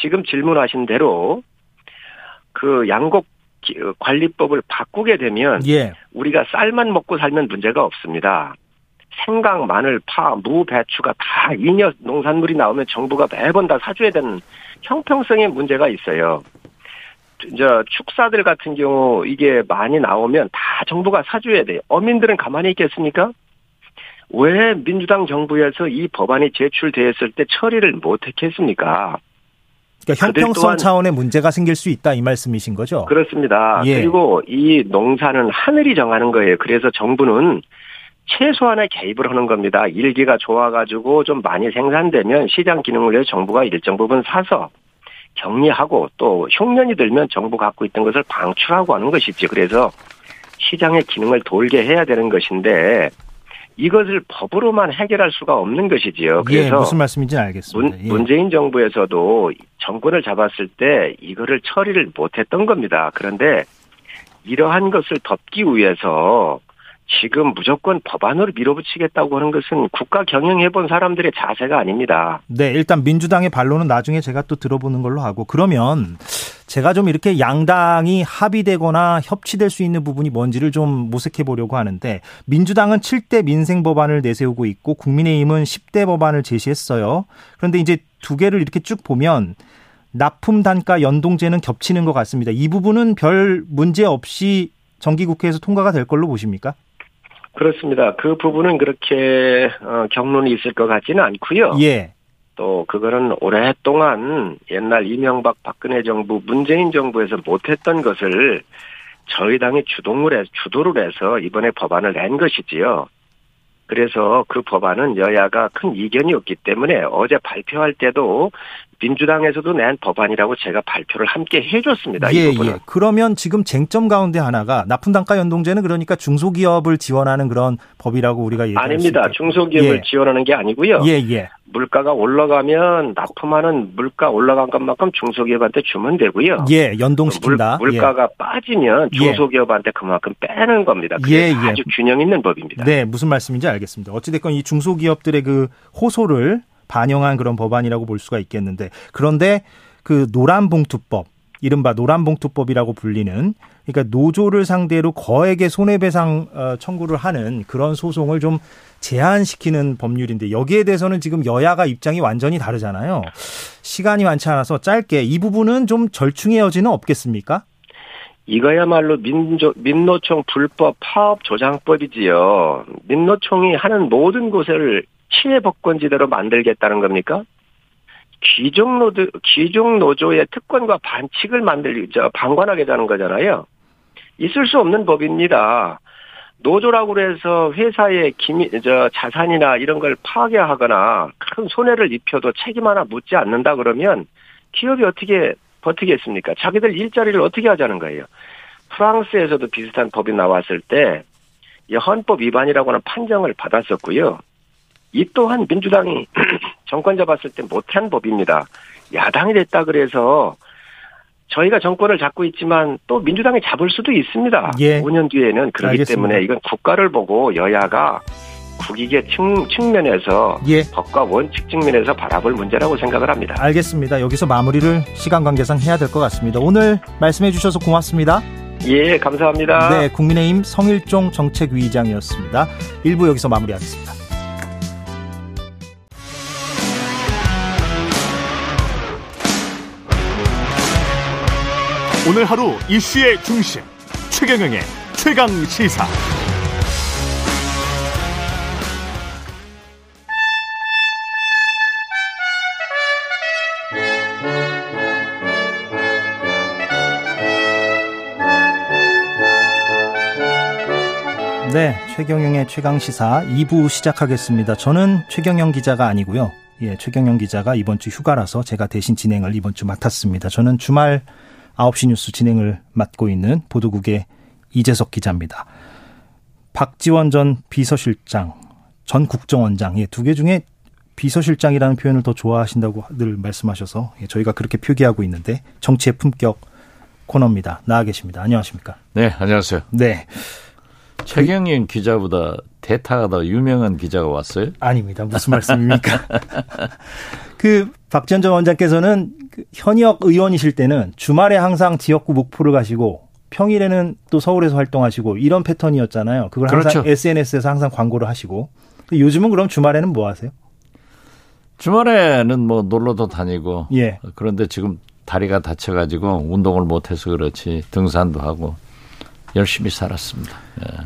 지금 질문하신 대로 그 양곡 어, 관리법을 바꾸게 되면 예. 우리가 쌀만 먹고 살면 문제가 없습니다. 생강, 마늘, 파, 무, 배추가 다 잉여 농산물이 나오면 정부가 매번 다 사줘야 되는 형평성의 문제가 있어요. 이제 축사들 같은 경우 이게 많이 나오면 다 정부가 사줘야 돼요. 어민들은 가만히 있겠습니까? 왜 민주당 정부에서 이 법안이 제출되었을 때 처리를 못했겠습니까? 그러니까 형평성 차원의 문제가 생길 수 있다 이 말씀이신 거죠? 그렇습니다. 예. 그리고 이 농사는 하늘이 정하는 거예요. 그래서 정부는 최소한의 개입을 하는 겁니다. 일기가 좋아가지고 좀 많이 생산되면 시장 기능을 위해서 정부가 일정 부분 사서 격리하고 또 흉년이 들면 정부 갖고 있던 것을 방출하고 하는 것이죠. 그래서 시장의 기능을 돌게 해야 되는 것인데 이것을 법으로만 해결할 수가 없는 것이지요. 예, 그래서 무슨 말씀인지는 알겠습니다. 문, 예. 문 재인 정부에서도 정권을 잡았을 때 이거를 처리를 못했던 겁니다. 그런데 이러한 것을 덮기 위해서 지금 무조건 법안으로 밀어붙이겠다고 하는 것은 국가 경영해 본 사람들의 자세가 아닙니다. 네, 일단 민주당의 반론은 나중에 제가 또 들어보는 걸로 하고 그러면 제가 좀 이렇게 양당이 합의되거나 협치될 수 있는 부분이 뭔지를 좀 모색해 보려고 하는데 민주당은 7대 민생 법안을 내세우고 있고 국민의힘은 10대 법안을 제시했어요. 그런데 이제 두 개를 이렇게 쭉 보면 납품 단가 연동제는 겹치는 것 같습니다. 이 부분은 별 문제 없이 정기국회에서 통과가 될 걸로 보십니까? 그렇습니다. 그 부분은 그렇게 어, 경론이 있을 것 같지는 않고요. 예. 또 그거는 오랫동안 옛날 이명박 박근혜 정부 문재인 정부에서 못했던 것을 저희 당이 주동을 해 주도를 해서 이번에 법안을 낸 것이지요. 그래서 그 법안은 여야가 큰 이견이 없기 때문에 어제 발표할 때도 민주당에서도 낸 법안이라고 제가 발표를 함께 해줬습니다. 예, 이 부분은. 예. 그러면 지금 쟁점 가운데 하나가 납품 단가 연동제는 그러니까 중소기업을 지원하는 그런 법이라고 우리가 얘기할 아닙니다. 수 있겠- 중소기업을 예. 지원하는 게 아니고요. 예, 예. 물가가 올라가면 납품하는 물가 올라간 것만큼 중소기업한테 주면 되고요. 예, 연동시킨다. 물, 빠지면 예. 중소기업한테 그만큼 빼는 겁니다. 그게 예, 예. 아주 균형 있는 법입니다. 네, 무슨 말씀인지 알겠습니다. 어찌됐건 이 중소기업들의 그 호소를 반영한 그런 법안이라고 볼 수가 있겠는데 그런데 그 노란봉투법 이른바 노란봉투법이라고 불리는 그러니까 노조를 상대로 거액의 손해배상 어, 청구를 하는 그런 소송을 좀 제한시키는 법률인데 여기에 대해서는 지금 여야가 입장이 완전히 다르잖아요. 시간이 많지 않아서 짧게 이 부분은 좀 절충의 여지는 없겠습니까? 이거야말로 민조, 민노총 불법 파업 조장법이지요. 민노총이 하는 모든 곳을 치해법권지대로 만들겠다는 겁니까? 귀족 노조, 귀족 노조의 특권과 반칙을 만들, 저, 방관하겠다는 거잖아요. 있을 수 없는 법입니다. 노조라고 해서 회사의 기미, 저, 자산이나 이런 걸 파괴하거나 큰 손해를 입혀도 책임 하나 묻지 않는다 그러면 기업이 어떻게 버티겠습니까? 자기들 일자리를 어떻게 하자는 거예요? 프랑스에서도 비슷한 법이 나왔을 때, 이 헌법 위반이라고 하는 판정을 받았었고요. 이 또한 민주당이 정권 잡았을 때 못한 법입니다. 야당이 됐다 그래서 저희가 정권을 잡고 있지만 또 민주당이 잡을 수도 있습니다. 예. 5년 뒤에는 그렇기 알겠습니다. 때문에 이건 국가를 보고 여야가 국익의 측, 측면에서 예. 법과 원칙 측면에서 바라볼 문제라고 생각을 합니다. 알겠습니다. 여기서 마무리를 시간 관계상 해야 될 것 같습니다. 오늘 말씀해 주셔서 고맙습니다. 예, 감사합니다. 네, 국민의힘 성일종 정책위의장이었습니다. 1부 여기서 마무리하겠습니다. 오늘 하루 이슈의 중심 최경영의 최강 시사. 네, 최경영의 최강 시사 2부 시작하겠습니다. 저는 최경영 기자가 아니고요. 예, 최경영 기자가 이번 주 휴가라서 제가 대신 진행을 이번 주 맡았습니다. 저는 주말 9시 뉴스 진행을 맡고 있는 보도국의 이재석 기자입니다. 박지원 전 비서실장, 전 국정원장, 예, 두 개 중에 비서실장이라는 표현을 더 좋아하신다고 늘 말씀하셔서 예, 저희가 그렇게 표기하고 있는데 정치의 품격 코너입니다. 나와 계십니다. 안녕하십니까? 네, 안녕하세요. 네. 최경영 기자보다 대타가 더 유명한 기자가 왔어요? 아닙니다. 무슨 말씀입니까? 그 박지원 전 원장께서는 그 현역 의원이실 때는 주말에 항상 지역구 목포를 가시고 평일에는 또 서울에서 활동하시고 이런 패턴이었잖아요. 그걸 항상 그렇죠. SNS에서 항상 광고를 하시고 요즘은 그럼 주말에는 뭐 하세요? 주말에는 뭐 놀러도 다니고 예. 그런데 지금 다리가 다쳐가지고 운동을 못해서 그렇지 등산도 하고 열심히 살았습니다. 예.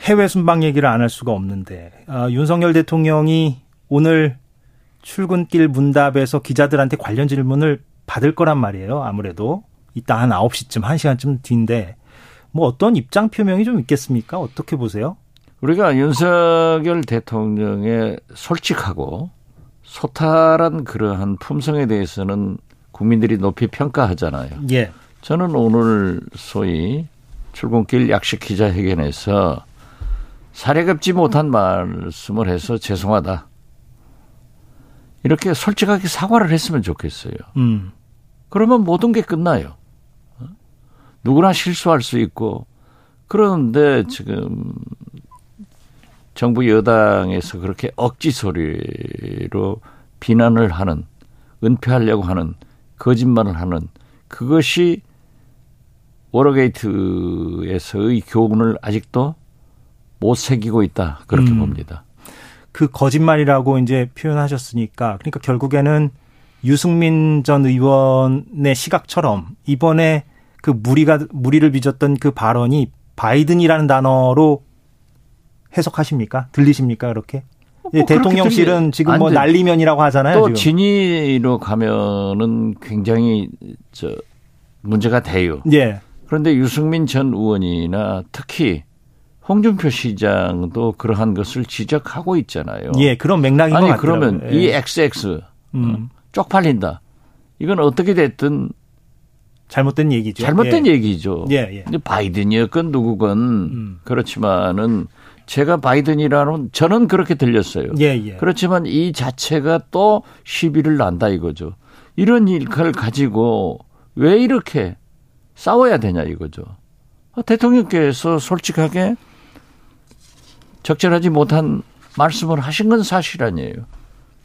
해외 순방 얘기를 안 할 수가 없는데 아, 윤석열 대통령이 오늘 출근길 문답에서 기자들한테 관련 질문을 받을 거란 말이에요. 아무래도 이따 한 9시쯤 1시간쯤 뒤인데 뭐 어떤 입장 표명이 좀 있겠습니까? 어떻게 보세요? 우리가 윤석열 대통령의 솔직하고 소탈한 그러한 품성에 대해서는 국민들이 높이 평가하잖아요. 예. 저는 오늘 소위 출근길 약식 기자회견에서 사례급지 못한 말씀을 해서 죄송하다. 이렇게 솔직하게 사과를 했으면 좋겠어요. 음. 그러면 모든 게 끝나요. 어? 누구나 실수할 수 있고 그런데 지금 정부 여당에서 그렇게 억지 소리로 비난을 하는 은폐하려고 하는 거짓말을 하는 그것이 워러게이트에서의 교훈을 아직도 못 새기고 있다 그렇게 음. 봅니다. 그 거짓말이라고 이제 표현하셨으니까 그러니까 결국에는 유승민 전 의원의 시각처럼 이번에 그 무리가 무리를 빚었던 그 발언이 바이든이라는 단어로 해석하십니까? 들리십니까? 그렇게? 예, 뭐 그렇게 대통령실은 지금 뭐. 날리면이라고 하잖아요. 또 지금. 진위로 가면은 굉장히 저 문제가 돼요. 예. 그런데 유승민 전 의원이나 특히 홍준표 시장도 그러한 것을 지적하고 있잖아요. 예, 그런 맥락인 것 아니. 그러면 예. 이 XX 음, 쪽팔린다. 이건 어떻게 됐든 잘못된 얘기죠. 잘못된 예. 얘기죠. 예, 예. 바이든이었건 누구건 음. 그렇지만은 제가 바이든이라는 저는 그렇게 들렸어요. 예, 예. 그렇지만 이 자체가 또 시비를 난다 이거죠. 이런 일을 가지고 왜 이렇게 싸워야 되냐 이거죠. 아, 대통령께서 솔직하게 적절하지 못한 말씀을 하신 건 사실 아니에요.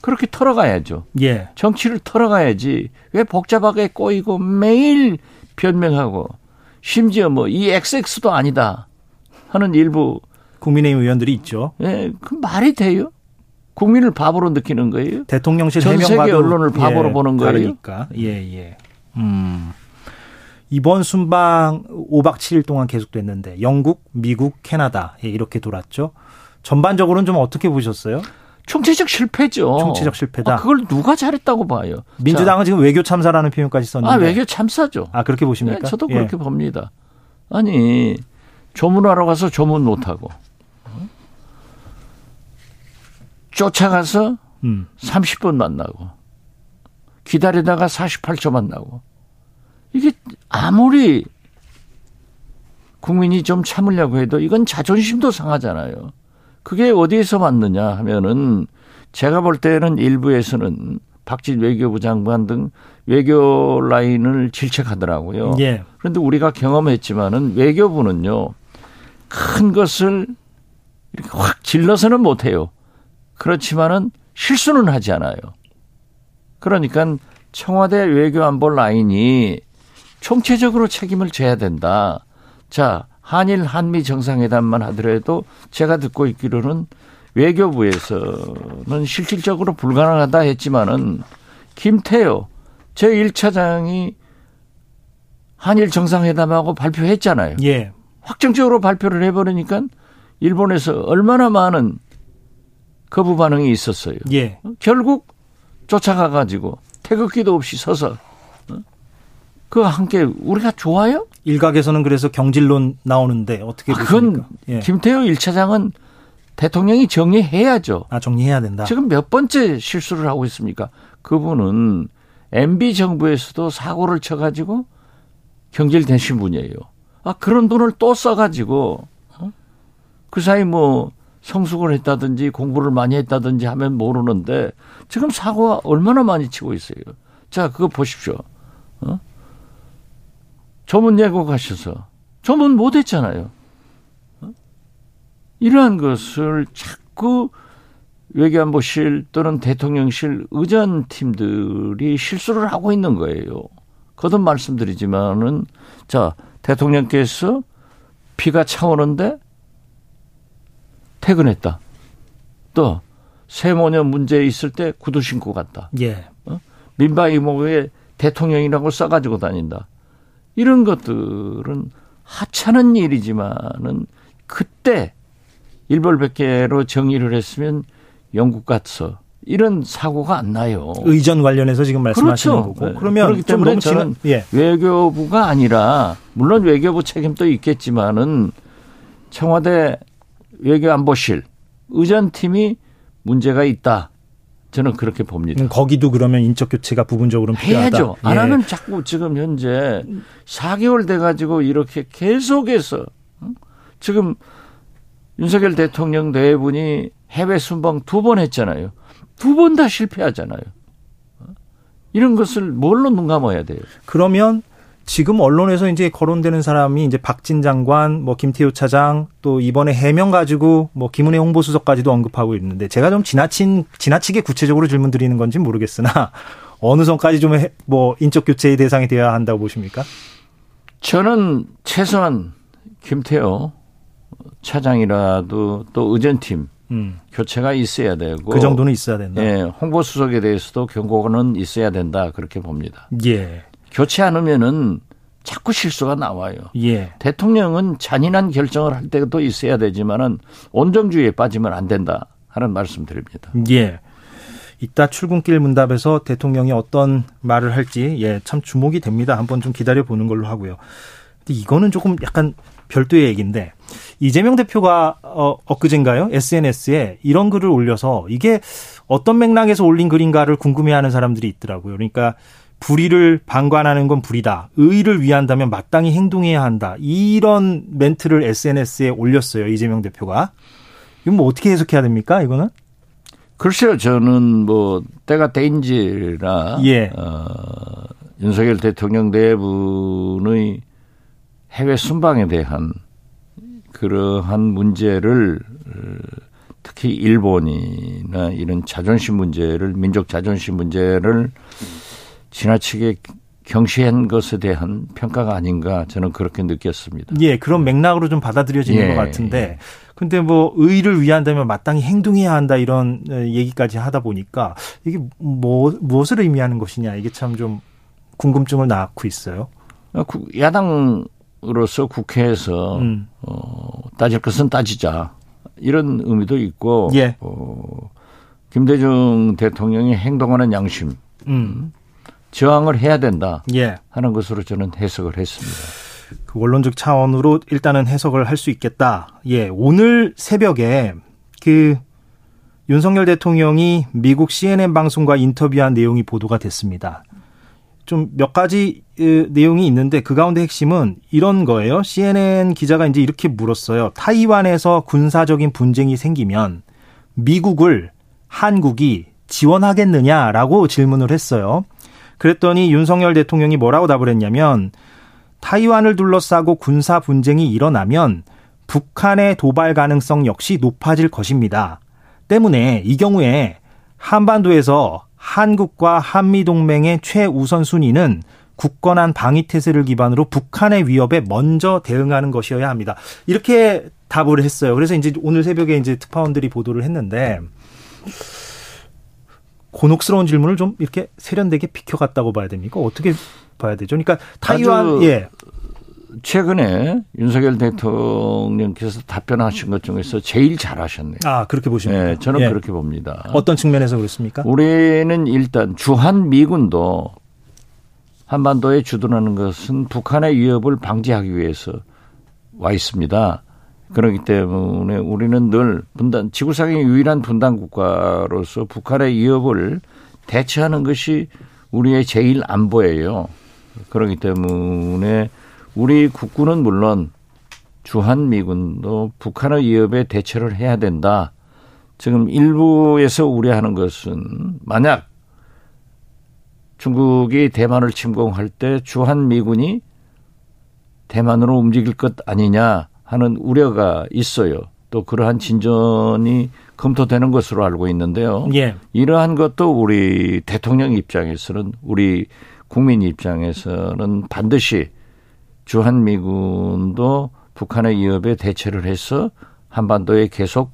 그렇게 털어가야죠. 예. 정치를 털어가야지 왜 복잡하게 꼬이고 매일 변명하고 심지어 뭐 이 XX도 아니다 하는 일부 국민의힘 의원들이 있죠. 예, 그 말이 돼요? 국민을 바보로 느끼는 거예요? 대통령실 전 세계 해명과도 언론을 바보로 보는 거예요? 다르니까. 예, 예. 음. 이번 순방 5박 7일 동안 계속됐는데 영국, 미국, 캐나다 예, 이렇게 돌았죠. 전반적으로는 좀 어떻게 보셨어요? 총체적 실패죠. 총체적 실패다. 아, 그걸 누가 잘했다고 봐요? 민주당은 지금 외교 참사라는 표현까지 자, 썼는데. 아, 외교 참사죠. 아, 그렇게 보십니까? 네, 저도 예. 그렇게 봅니다. 아니 조문하러 가서 조문 못하고 어? 쫓아가서 음. 30분 만나고 기다리다가 48초 만나고 이게 아무리 국민이 좀 참으려고 해도 이건 자존심도 상하잖아요. 그게 어디에서 맞느냐 하면은 제가 볼 때는 일부에서는 박진 외교부 장관 등 외교 라인을 질책하더라고요. 예. 그런데 우리가 경험했지만은 외교부는요 큰 것을 이렇게 확 질러서는 못해요. 그렇지만은 실수는 하지 않아요. 그러니까 청와대 외교안보 라인이 총체적으로 책임을 져야 된다. 자, 한일 한미 정상회담만 하더라도 제가 듣고 있기로는 외교부에서는 실질적으로 불가능하다 했지만은 김태호 제 1차장이 한일 정상회담하고 발표했잖아요. 예. 확정적으로 발표를 해버리니까 일본에서 얼마나 많은 거부 반응이 있었어요. 예. 결국 쫓아가 가지고 태극기도 없이 서서 어? 그와 함께 우리가 좋아요? 일각에서는 그래서 경질론 나오는데 어떻게 아, 보십니까? 그건 예. 김태호 1차장은 대통령이 정리해야죠. 아, 정리해야 된다. 지금 몇 번째 실수를 하고 있습니까? 그분은 MB 정부에서도 사고를 쳐 가지고 경질되신 분이에요. 아 그런 돈을 또 써 가지고 어? 그 사이 뭐 성숙을 했다든지 공부를 많이 했다든지 하면 모르는데 지금 사고가 얼마나 많이 치고 있어요. 자 그거 보십시오. 어? 조문 예고 가셔서 조문 못 했잖아요. 어? 이러한 것을 자꾸 외교안보실 또는 대통령실 의전팀들이 실수를 하고 있는 거예요. 거듭 말씀드리지만은 자 대통령께서 비가 차오는데 퇴근했다. 또 세모녀 문제 있을 때 구두 신고 갔다. 예. 어? 민박 이모에 대통령이라고 써가지고 다닌다. 이런 것들은 하찮은 일이지만은 그때 일벌백계로 정의를 했으면 영국 같서 이런 사고가 안 나요. 의전 관련해서 지금 말씀하시는 그렇죠. 거고. 네. 그러면 그렇기 좀 때문에 너무 저는 예. 외교부가 아니라 물론 외교부 책임도 있겠지만은 청와대 외교안보실 의전팀이 문제가 있다. 저는 그렇게 봅니다. 음, 거기도 그러면 인적 교체가 부분적으로 필요하다. 해야죠. 안 예. 하면 자꾸 지금 현재 4개월 돼 가지고 이렇게 계속해서 어? 지금 윤석열 대통령 내분이 해외 순방 두 번 했잖아요. 두 번 다 실패하잖아요. 어? 이런 것을 뭘로 눈 감아야 돼요? 그러면 지금 언론에서 이제 거론되는 사람이 이제 박진 장관, 뭐 김태우 차장, 또 이번에 해명 가지고 뭐 김은혜 홍보수석까지도 언급하고 있는데 제가 좀 지나친 지나치게 구체적으로 질문 드리는 건지 모르겠으나 어느 선까지 좀 뭐 인적 교체의 대상이 되어야 한다고 보십니까? 저는 최소한 김태호 차장이라도 또 의전팀 음. 교체가 있어야 되고 그 정도는 있어야 된다. 예, 홍보 수석에 대해서도 경고는 있어야 된다 그렇게 봅니다. 예. 교체 않으면은 자꾸 실수가 나와요. 예. 대통령은 잔인한 결정을 할 때도 있어야 되지만은 온정주의에 빠지면 안 된다 하는 말씀드립니다. 예. 이따 출근길 문답에서 대통령이 어떤 말을 할지 예, 참 주목이 됩니다. 한번 좀 기다려 보는 걸로 하고요. 근데 이거는 조금 약간 별도의 얘기인데 이재명 대표가 어 엊그젠가요? SNS에 이런 글을 올려서 이게 어떤 맥락에서 올린 글인가를 궁금해하는 사람들이 있더라고요. 그러니까 불의를 방관하는 건 불이다. 의의를 위한다면 마땅히 행동해야 한다. 이런 멘트를 SNS에 올렸어요. 이재명 대표가. 이건 뭐 어떻게 해석해야 됩니까? 이거는? 글쎄요, 저는 뭐 때가 때인지라 예. 어, 윤석열 대통령 내분의 해외 순방에 대한 그러한 문제를 어, 특히 일본이나 이런 자존심 문제를 민족 자존심 문제를 지나치게 경시한 것에 대한 평가가 아닌가 저는 그렇게 느꼈습니다. 예, 그런 맥락으로 좀 받아들여지는 예, 것 같은데, 근데 뭐 의의를 위한다면 마땅히 행동해야 한다 이런 어, 얘기까지 하다 보니까 이게 뭐 무엇을 의미하는 것이냐 이게 참 좀 궁금증을 낳고 있어요. 어, 구- 야당으로서 국회에서 음. 어, 따질 것은 따지자 이런 의미도 있고 예. 어, 김대중 대통령이 행동하는 양심 음, 저항을 해야 된다 예. 하는 것으로 저는 해석을 했습니다. 그 원론적 차원으로 일단은 해석을 할 수 있겠다. 예, 오늘 새벽에 그 윤석열 대통령이 미국 CNN 방송과 인터뷰한 내용이 보도가 됐습니다. 좀 몇 가지 으, 내용이 있는데 그 가운데 핵심은 이런 거예요. CNN 기자가 이제 이렇게 물었어요. 타이완에서 군사적인 분쟁이 생기면 미국을 한국이 지원하겠느냐라고 질문을 했어요. 그랬더니 윤석열 대통령이 뭐라고 답을 했냐면 타이완을 둘러싸고 군사 분쟁이 일어나면 북한의 도발 가능성 역시 높아질 것입니다. 때문에 이 경우에 한반도에서 한국과 한미 동맹의 최우선 순위는 굳건한 방위 태세를 기반으로 북한의 위협에 먼저 대응하는 것이어야 합니다. 이렇게 답을 했어요. 그래서 이제 오늘 새벽에 이제 특파원들이 보도를 했는데 곤혹스러운 질문을 좀 이렇게 세련되게 비켜갔다고 봐야 됩니까? 어떻게 봐야 되죠? 그러니까 타이완 예. 최근에 윤석열 대통령께서 답변하신 것 중에서 제일 잘하셨네요. 아, 그렇게 보십니까? 네, 저는 예. 그렇게 봅니다. 어떤 측면에서 그렇습니까? 우리는 일단 주한 미군도 한반도에 주둔하는 것은 북한의 위협을 방지하기 위해서 와 있습니다. 그렇기 때문에 우리는 늘 분단 지구상의 유일한 분단 국가로서 북한의 위협을 대처하는 것이 우리의 제일 안보예요. 그렇기 때문에 우리 국군은 물론 주한 미군도 북한의 위협에 대처를 해야 된다. 지금 일부에서 우려하는 것은 만약 중국이 대만을 침공할 때 주한 미군이 대만으로 움직일 것 아니냐 하는 우려가 있어요. 또 그러한 진전이 검토되는 것으로 알고 있는데요. 예. 이러한 것도 우리 대통령 입장에서는 우리 국민 입장에서는 반드시 주한미군도 북한의 위협에 대처를 해서 한반도에 계속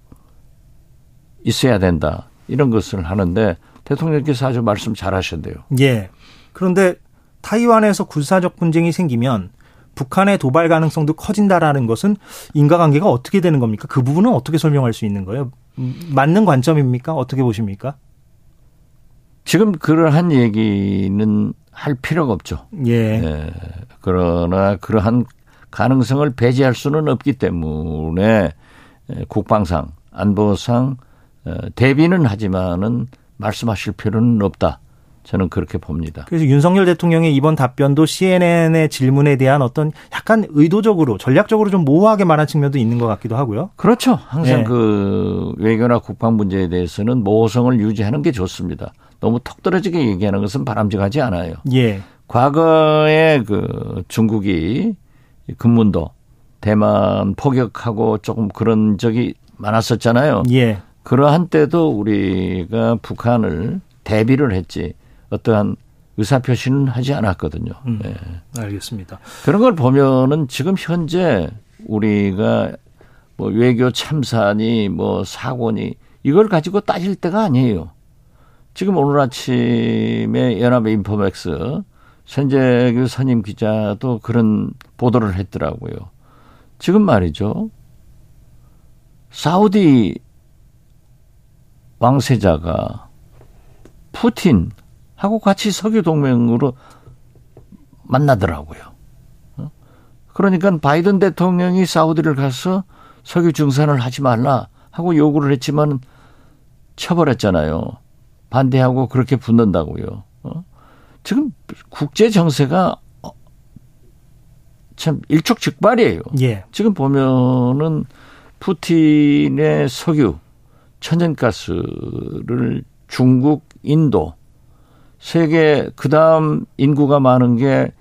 있어야 된다. 이런 것을 하는데 대통령께서 아주 말씀 잘 하셨네요. 예. 그런데 타이완에서 군사적 분쟁이 생기면 북한의 도발 가능성도 커진다라는 것은 인과관계가 어떻게 되는 겁니까? 그 부분은 어떻게 설명할 수 있는 거예요? 음, 맞는 관점입니까? 어떻게 보십니까? 지금 그러한 얘기는 할 필요가 없죠. 예. 예. 그러나 그러한 가능성을 배제할 수는 없기 때문에 국방상, 안보상 어, 대비는 하지만은 말씀하실 필요는 없다. 저는 그렇게 봅니다. 그래서 윤석열 대통령의 이번 답변도 CNN의 질문에 대한 어떤 약간 의도적으로 전략적으로 좀 모호하게 말한 측면도 있는 것 같기도 하고요. 그렇죠. 항상 예. 그 외교나 국방 문제에 대해서는 모호성을 유지하는 게 좋습니다. 너무 턱 떨어지게 얘기하는 것은 바람직하지 않아요. 예. 과거에 그 중국이 금문도 대만 포격하고 조금 그런 적이 많았었잖아요. 예. 그러한 때도 우리가 북한을 대비를 했지 어떠한 의사 표시는 하지 않았거든요. 음. 예. 알겠습니다. 그런 걸 보면은 지금 현재 우리가 뭐 외교 참사니 뭐 사고니 이걸 가지고 따질 때가 아니에요. 지금 오늘 아침에 연합 인포맥스 선재규 선임 기자도 그런 보도를 했더라고요. 지금 말이죠. 사우디 왕세자가 푸틴 하고 같이 석유 동맹으로 만나더라고요. 어? 그러니까 바이든 대통령이 사우디를 가서 석유 증산을 하지 말라 하고 요구를 했지만 쳐버렸잖아요. 반대하고 그렇게 붙는다고요. 어? 지금 국제 정세가 어, 참 일촉즉발이에요. 예. 지금 보면은 푸틴의 석유, 천연가스를 중국, 인도, 세계 그다음 인구가 많은 게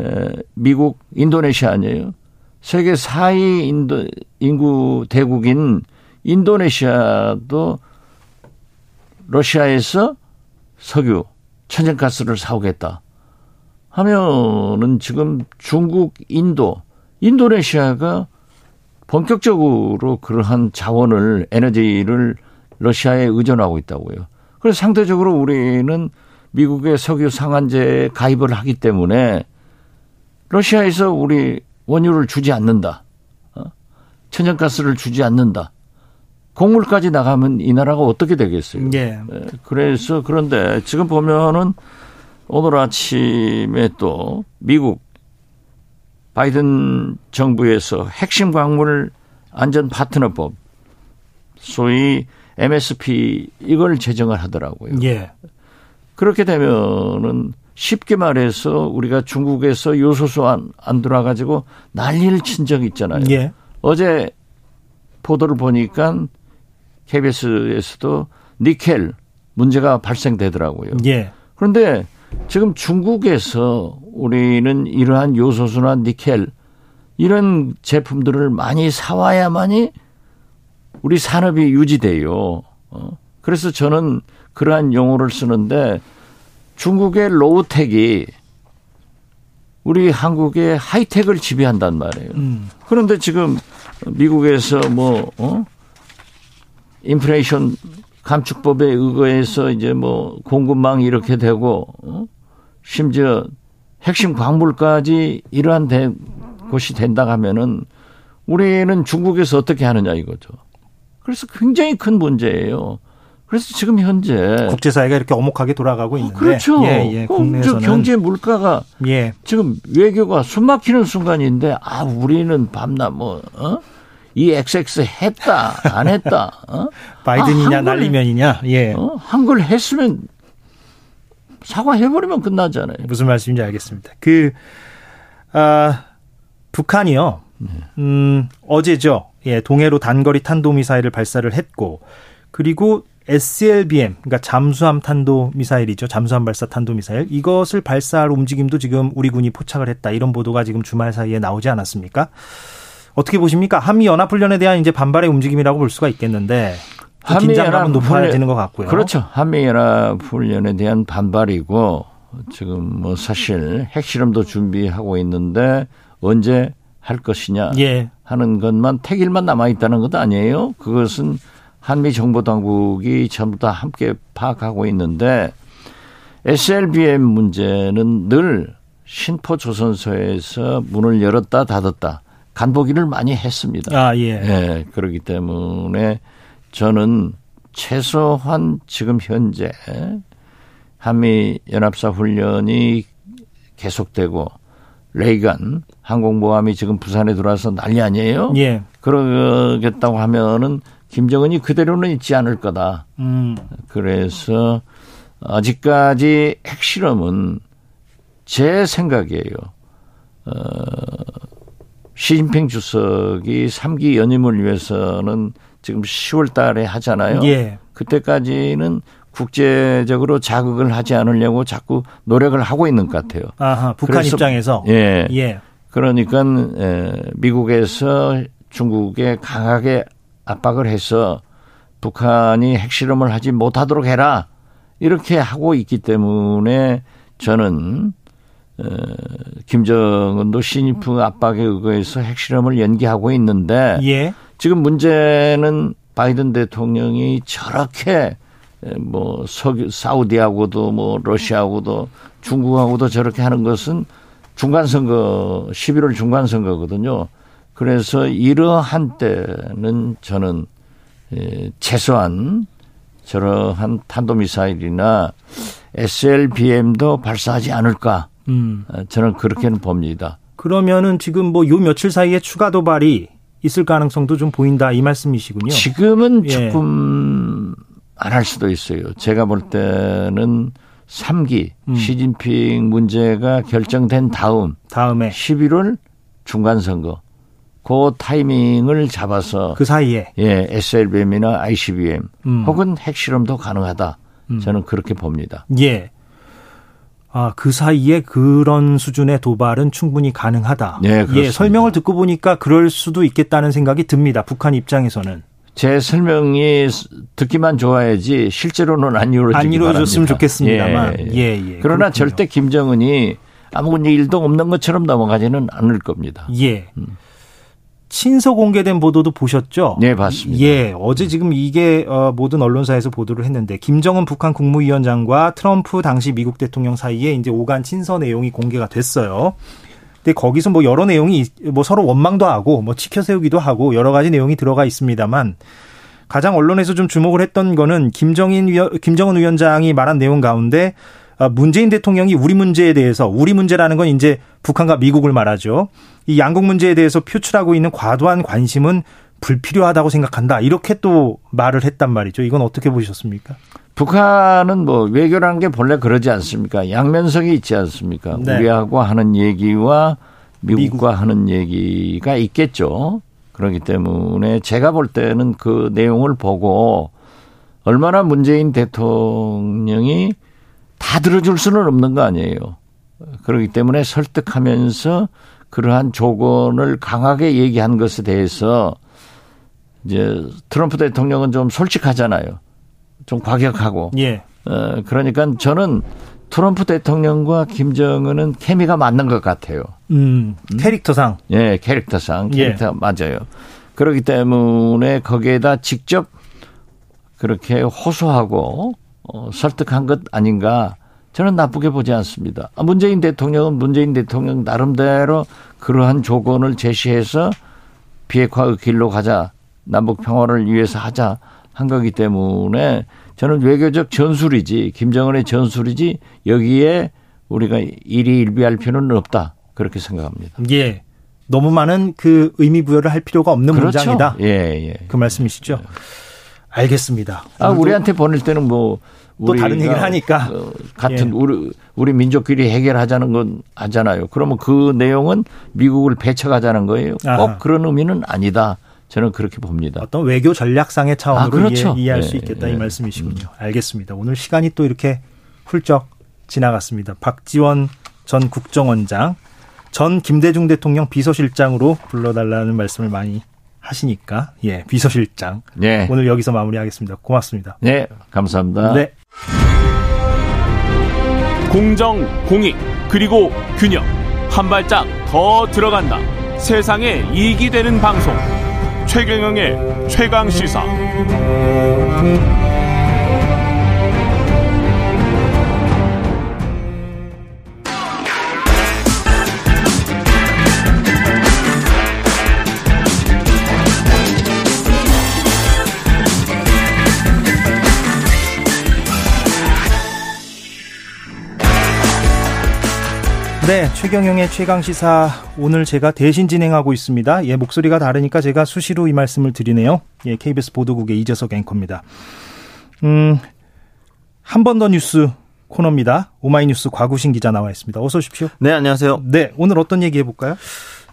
에, 미국, 인도네시아 아니에요. 세계 4위 인도 인구 대국인 인도네시아도 러시아에서 석유, 천연가스를 사오겠다. 하면은 지금 중국, 인도, 인도네시아가 본격적으로 그러한 자원을 에너지를 러시아에 의존하고 있다고요. 그래서 상대적으로 우리는 미국의 석유 상한제에 가입을 하기 때문에 러시아에서 우리 원유를 주지 않는다. 어? 천연가스를 주지 않는다. 곡물까지 나가면 이 나라가 어떻게 되겠어요? 예. 네, 그래서 그런데 지금 보면은 오늘 아침에 또 미국 바이든 정부에서 핵심 광물 안전 파트너법 소위 MSP 이걸 제정을 하더라고요. 예. 그렇게 되면은 쉽게 말해서 우리가 중국에서 요소수 안, 안 들어와가지고 난리를 친 적이 있잖아요. 예. 어제 보도를 보니까 KBS에서도 니켈 문제가 발생되더라고요. 예. 그런데 지금 중국에서 우리는 이러한 요소수나 니켈 이런 제품들을 많이 사와야만이 우리 산업이 유지돼요. 어. 그래서 저는 그러한 용어를 쓰는데 중국의 로우텍이 우리 한국의 하이텍을 지배한단 말이에요. 음. 그런데 지금 미국에서 뭐, 어? 인플레이션 감축법에 의거해서 이제 뭐 공급망 이렇게 되고, 어? 심지어 핵심 광물까지 이러한 대, 것이 된다 하면은 우리는 중국에서 어떻게 하느냐 이거죠. 그래서 굉장히 큰 문제예요. 그래서 지금 현재 국제사회가 이렇게 어목하게 돌아가고 있는데. 그렇죠. 예, 예. 어, 저 국내에서는 경제 물가가 예. 지금 외교가 숨막히는 순간인데 아 우리는 밤낮 뭐 어? 이 XX 했다 안 했다 어? 바이든이냐 아, 한글- 날리면이냐. 예. 어? 한걸 했으면 사과해버리면 끝나잖아요. 무슨 말씀인지 알겠습니다. 그, 아, 북한이요. 음, 어제죠. 예, 동해로 단거리 탄도미사일을 발사를 했고, 그리고 SLBM, 그러니까 잠수함 탄도 미사일이죠. 잠수함 발사 탄도 미사일. 이것을 발사할 움직임도 지금 우리 군이 포착을 했다. 이런 보도가 지금 주말 사이에 나오지 않았습니까? 어떻게 보십니까? 한미 연합 훈련에 대한 이제 반발의 움직임이라고 볼 수가 있겠는데 그 긴장감은 높아지는 것 같고요. 그렇죠. 한미 연합 훈련에 대한 반발이고 지금 뭐 사실 핵실험도 준비하고 있는데 언제 할 것이냐 예. 하는 것만 택일만 남아 있다는 것 아니에요. 그것은 한미 정보 당국이 전부 다 함께 파악하고 있는데 SLBM 문제는 늘 신포 조선소에서 문을 열었다 닫았다 간보기를 많이 했습니다. 아, 예. 예, 그렇기 때문에 저는 최소한 지금 현재 한미 연합사 훈련이 계속되고 레이간 항공모함이 지금 부산에 들어와서 난리 아니에요? 예. 그러겠다고 하면은 김정은이 그대로는 있지 않을 거다. 음. 그래서 아직까지 핵실험은 제 생각이에요. 어, 시진핑 주석이 3기 연임을 위해서는 지금 10월 달에 하잖아요. 예. 그때까지는 국제적으로 자극을 하지 않으려고 자꾸 노력을 하고 있는 것 같아요. 아하, 북한 그래서- 입장에서 예. 예. 그러니까 에, 미국에서 중국에 강하게 압박을 해서 북한이 핵실험을 하지 못하도록 해라 이렇게 하고 있기 때문에 저는 어, 김정은도 시진핑 압박에 의거해서 핵실험을 연기하고 있는데 예. 지금 문제는 바이든 대통령이 저렇게 뭐 석유 사우디하고도 뭐 러시아하고도 중국하고도 저렇게 하는 것은 중간 선거 11월 중간 선거거든요. 그래서 이러한 때는 저는 에, 최소한 저러한 탄도미사일이나 SLBM도 발사하지 않을까 음. 어, 저는 그렇게는 봅니다. 그러면은 지금 뭐 요 며칠 사이에 추가 도발이 있을 가능성도 좀 보인다 이 말씀이시군요. 지금은 예. 조금 안할 수도 있어요. 제가 볼 때는 3기 음. 시진핑 문제가 결정된 다음 다음에 11월 중간 선거 그 타이밍을 잡아서 그 사이에 예, SLBM이나 ICBM 음. 혹은 핵실험도 가능하다. 음. 저는 그렇게 봅니다. 예. 아, 그 사이에 그런 수준의 도발은 충분히 가능하다. 네, 그렇습니다. 예, 설명을 듣고 보니까 그럴 수도 있겠다는 생각이 듭니다. 북한 입장에서는. 제 설명이 듣기만 좋아야지 실제로는 안 이루어지기 안 이루어졌으면 바랍니다. 좋겠습니다만. 예, 예, 예. 그러나 그렇군요. 절대 김정은이 아무 일도 없는 것처럼 넘어가지는 않을 겁니다. 예. 친서 공개된 보도도 보셨죠? 네, 봤습니다. 예, 어제 지금 이게 어, 모든 언론사에서 보도를 했는데 김정은 북한 국무위원장과 트럼프 당시 미국 대통령 사이에 이제 오간 친서 내용이 공개가 됐어요. 근데 거기서 뭐 여러 내용이 뭐 서로 원망도 하고 뭐 치켜 세우기도 하고 여러 가지 내용이 들어가 있습니다만 가장 언론에서 좀 주목을 했던 거는 김정인 위원, 김정은 위원장이 말한 내용 가운데 아, 문재인 대통령이 우리 문제에 대해서 우리 문제라는 건 이제 북한과 미국을 말하죠. 이 양국 문제에 대해서 표출하고 있는 과도한 관심은 불필요하다고 생각한다. 이렇게 또 말을 했단 말이죠. 이건 어떻게 보셨습니까? 북한은 뭐 외교라는 게 본래 그러지 않습니까? 양면성이 있지 않습니까? 네. 우리하고 하는 얘기와 미국과 미국. 하는 얘기가 있겠죠. 그렇기 때문에 제가 볼 때는 그 내용을 보고 얼마나 문재인 대통령이 다 들어줄 수는 없는 거 아니에요. 그렇기 때문에 설득하면서 그러한 조건을 강하게 얘기한 것에 대해서 이제 트럼프 대통령은 좀 솔직하잖아요. 좀 과격하고. 예. 어, 그러니까 저는 트럼프 대통령과 김정은은 케미가 맞는 것 같아요. 음, 캐릭터상. 예, 캐릭터상 예. 캐릭터 맞아요. 그렇기 때문에 거기에다 직접 그렇게 호소하고 어, 설득한 것 아닌가 저는 나쁘게 보지 않습니다. 아, 문재인 대통령은 문재인 대통령 나름대로 그러한 조건을 제시해서 비핵화의 길로 가자 남북 평화를 위해서 하자 한 거기 때문에 저는 외교적 전술이지 김정은의 전술이지 여기에 우리가 일희일비할 필요는 없다 그렇게 생각합니다. 예. 너무 많은 그 의미 부여를 할 필요가 없는 문장이다. 예, 예. 그 말씀이시죠? 알겠습니다. 아, 우리한테 보낼 때는 뭐 또 다른 얘기를 하니까. 어, 같은 예. 우리 우리 민족끼리 해결하자는 건 하잖아요. 그러면 그 내용은 미국을 배척하자는 거예요. 꼭 아하. 그런 의미는 아니다. 저는 그렇게 봅니다. 어떤 외교 전략상의 차원으로 아, 그렇죠. 이해, 이해할 예, 수 있겠다 이 예. 말씀이시군요. 알겠습니다. 오늘 시간이 또 이렇게 훌쩍 지나갔습니다. 박지원 전 국정원장 전 김대중 대통령 비서실장으로 불러달라는 말씀을 많이 하시니까 예 비서실장 네. 오늘 여기서 마무리하겠습니다. 고맙습니다. 네, 감사합니다. 네. 공정, 공익, 그리고 균형. 한 발짝 더 들어간다. 세상에 이익이 되는 방송. 최경영의 최강 시사. 네, 최경영의 최강 시사 오늘 제가 대신 진행하고 있습니다. 예, 목소리가 다르니까 제가 수시로 이 말씀을 드리네요. 예, KBS 보도국의 이재석 앵커입니다. 음, 한 번 더 뉴스 코너입니다. 오마이뉴스 과구신 기자 나와 있습니다. 어서 오십시오. 네, 안녕하세요. 네, 오늘 어떤 얘기 해볼까요?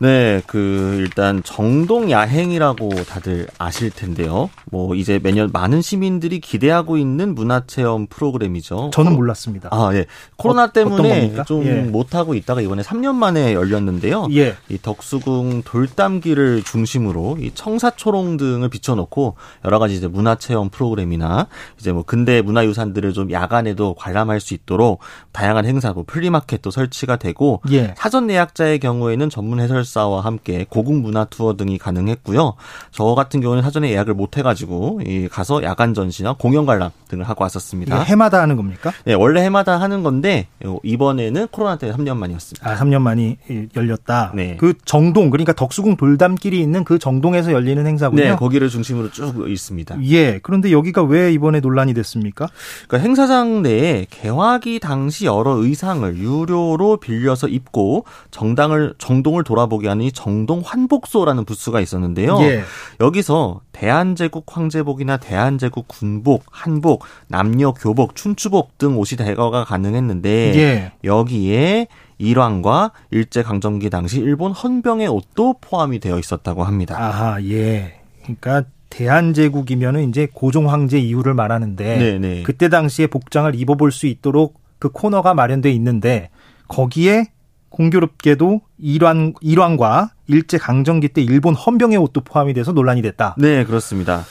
네, 그 일단 정동 야행이라고 다들 아실 텐데요. 뭐 이제 매년 많은 시민들이 기대하고 있는 문화체험 프로그램이죠. 저는 몰랐습니다. 아, 예. 코로나 어, 때문에? 좀 예. 못 하고 있다가 이번에 3년 만에 열렸는데요. 예. 이 덕수궁 돌담길을 중심으로 이 청사초롱 등을 비춰놓고 여러 가지 이제 문화체험 프로그램이나 이제 뭐 근대 문화유산들을 좀 야간에도 관람할 수 있도록 다양한 행사, 뭐 플리마켓도 설치가 되고 예. 사전 예약자의 경우에는 전문 해설 사와 함께 고궁 문화 투어 등이 가능했고요. 저 같은 경우는 사전에 예약을 못 해가지고 이 가서 야간 전시나 공연 관람 등을 하고 왔었습니다. 해마다 하는 겁니까? 네, 원래 해마다 하는 건데 이번에는 코로나 때문에 3년 만이었습니다. 아, 3년 만이 열렸다. 네. 그 정동, 그러니까 덕수궁 돌담길이 있는 그 정동에서 열리는 행사군요. 네, 거기를 중심으로 쭉 있습니다. 예. 그런데 여기가 왜 이번에 논란이 됐습니까? 그러니까 행사장 내에 개화기 당시 여러 의상을 유료로 빌려서 입고 정당을 정동을 돌아보게 하는 이 정동 환복소라는 부스가 있었는데요. 예. 여기서 대한제국 황제복이나 대한제국 군복, 한복, 남녀 교복, 춘추복 등 옷이 대거가 가능했는데 예. 여기에 일왕과 일제 강점기 당시 일본 헌병의 옷도 포함이 되어 있었다고 합니다. 아하, 예. 그러니까 대한제국이면은 이제 고종 황제 이후를 말하는데 네네. 그때 당시에 복장을 입어볼 수 있도록 그 코너가 마련돼 있는데 거기에 공교롭게도 일왕 일왕과 일제 강점기 때 일본 헌병의 옷도 포함이 돼서 논란이 됐다. 네, 그렇습니다.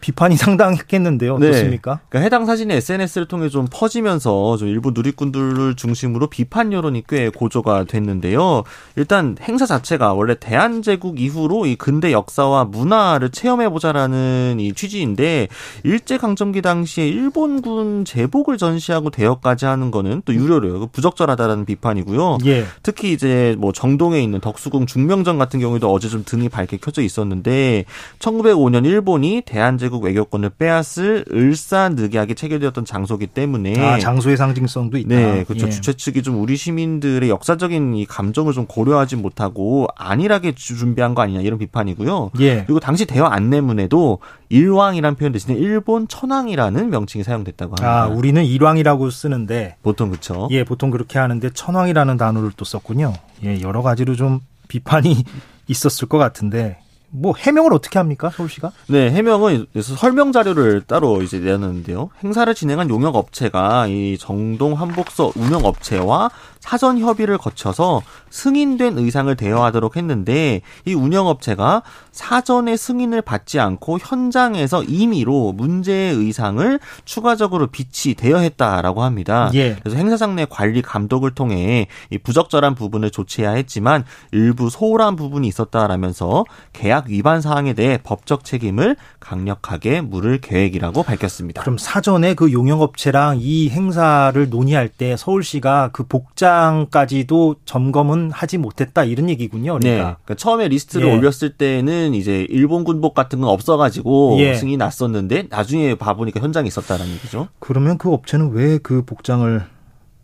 비판이 상당했겠는데요. 어떻습니까? 그러니까 해당 사진이 SNS를 통해 좀 퍼지면서 좀 일부 누리꾼들을 중심으로 비판 여론이 꽤 고조가 됐는데요. 일단 행사 자체가 원래 대한제국 이후로 이 근대 역사와 문화를 체험해보자라는 이 취지인데 일제강점기 당시에 일본군 제복을 전시하고 대여까지 하는 거는 또 유료로요. 부적절하다라는 비판이고요. 예. 특히 이제 뭐 정동에 있는 덕수궁 중명전 같은 경우에도 어제 좀 등이 밝게 켜져 있었는데 1905년 일본이 대한제국 외교권을 빼앗을 을사늑약이 체결되었던 장소기 때문에 아, 장소의 상징성도 있다. 네, 그렇죠. 예. 주최 측이 좀 우리 시민들의 역사적인 이 감정을 좀 고려하지 못하고 안일하게 주- 준비한 거 아니냐 이런 비판이고요. 예. 그리고 당시 대화 안내문에도 일왕이란 표현 대신에 일본 천황이라는 명칭이 사용됐다고 합니다. 아, 우리는 일왕이라고 쓰는데 보통 그렇죠. 예, 보통 그렇게 하는데 천황이라는 단어를 또 썼군요. 예, 여러 가지로 좀 비판이 있었을 것 같은데 뭐 해명을 어떻게 합니까 서울시가? 네, 해명은 설명 자료를 따로 이제 내놨는데요. 행사를 진행한 용역 업체가 이 정동 한복서 운영 업체와 사전 협의를 거쳐서 승인된 의상을 대여하도록 했는데 이 운영 업체가 사전에 승인을 받지 않고 현장에서 임의로 문제의 의상을 추가적으로 비치 대여했다라고 합니다. 예. 그래서 행사장 내 관리 감독을 통해 이 부적절한 부분을 조치해야 했지만 일부 소홀한 부분이 있었다라면서 계약 위반 사항에 대해 법적 책임을 강력하게 물을 계획이라고 밝혔습니다. 그럼 사전에 그 용역업체랑 이 행사를 논의할 때 서울시가 그 복 장까지도 점검은 하지 못했다 이런 얘기군요. 네. 그러니까. 그러니까 처음에 리스트를 예. 올렸을 때는 이제 일본 군복 같은 건 없어가지고 예. 승인이 났었는데 나중에 봐보니까 현장에 있었다라는 얘기죠. 그러면 그 업체는 왜 그 복장을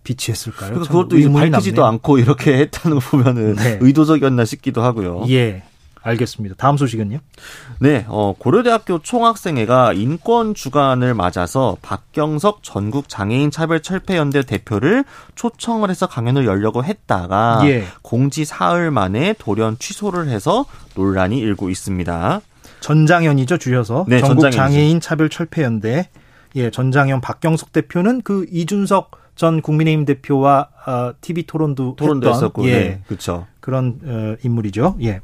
비치했을까요? 참 그것도 이제 밝히지도 남네요. 않고 이렇게 했다는 거 보면은 네. 의도적이었나 싶기도 하고요. 예. 알겠습니다. 다음 소식은요? 네, 어, 고려대학교 총학생회가 인권 주간을 맞아서 박경석 전국 장애인 차별 철폐연대 대표를 초청을 해서 강연을 열려고 했다가 예. 공지 사흘 만에 돌연 취소를 해서 논란이 일고 있습니다. 전장현이죠, 줄여서. 네, 전국 전장현이죠. 장애인 차별 철폐연대. 예, 전장현 박경석 대표는 그 이준석 전 국민의힘 대표와 어, TV 토론도 토론도 했던, 했었고, 예, 네, 그렇죠. 그런 어, 인물이죠. 예.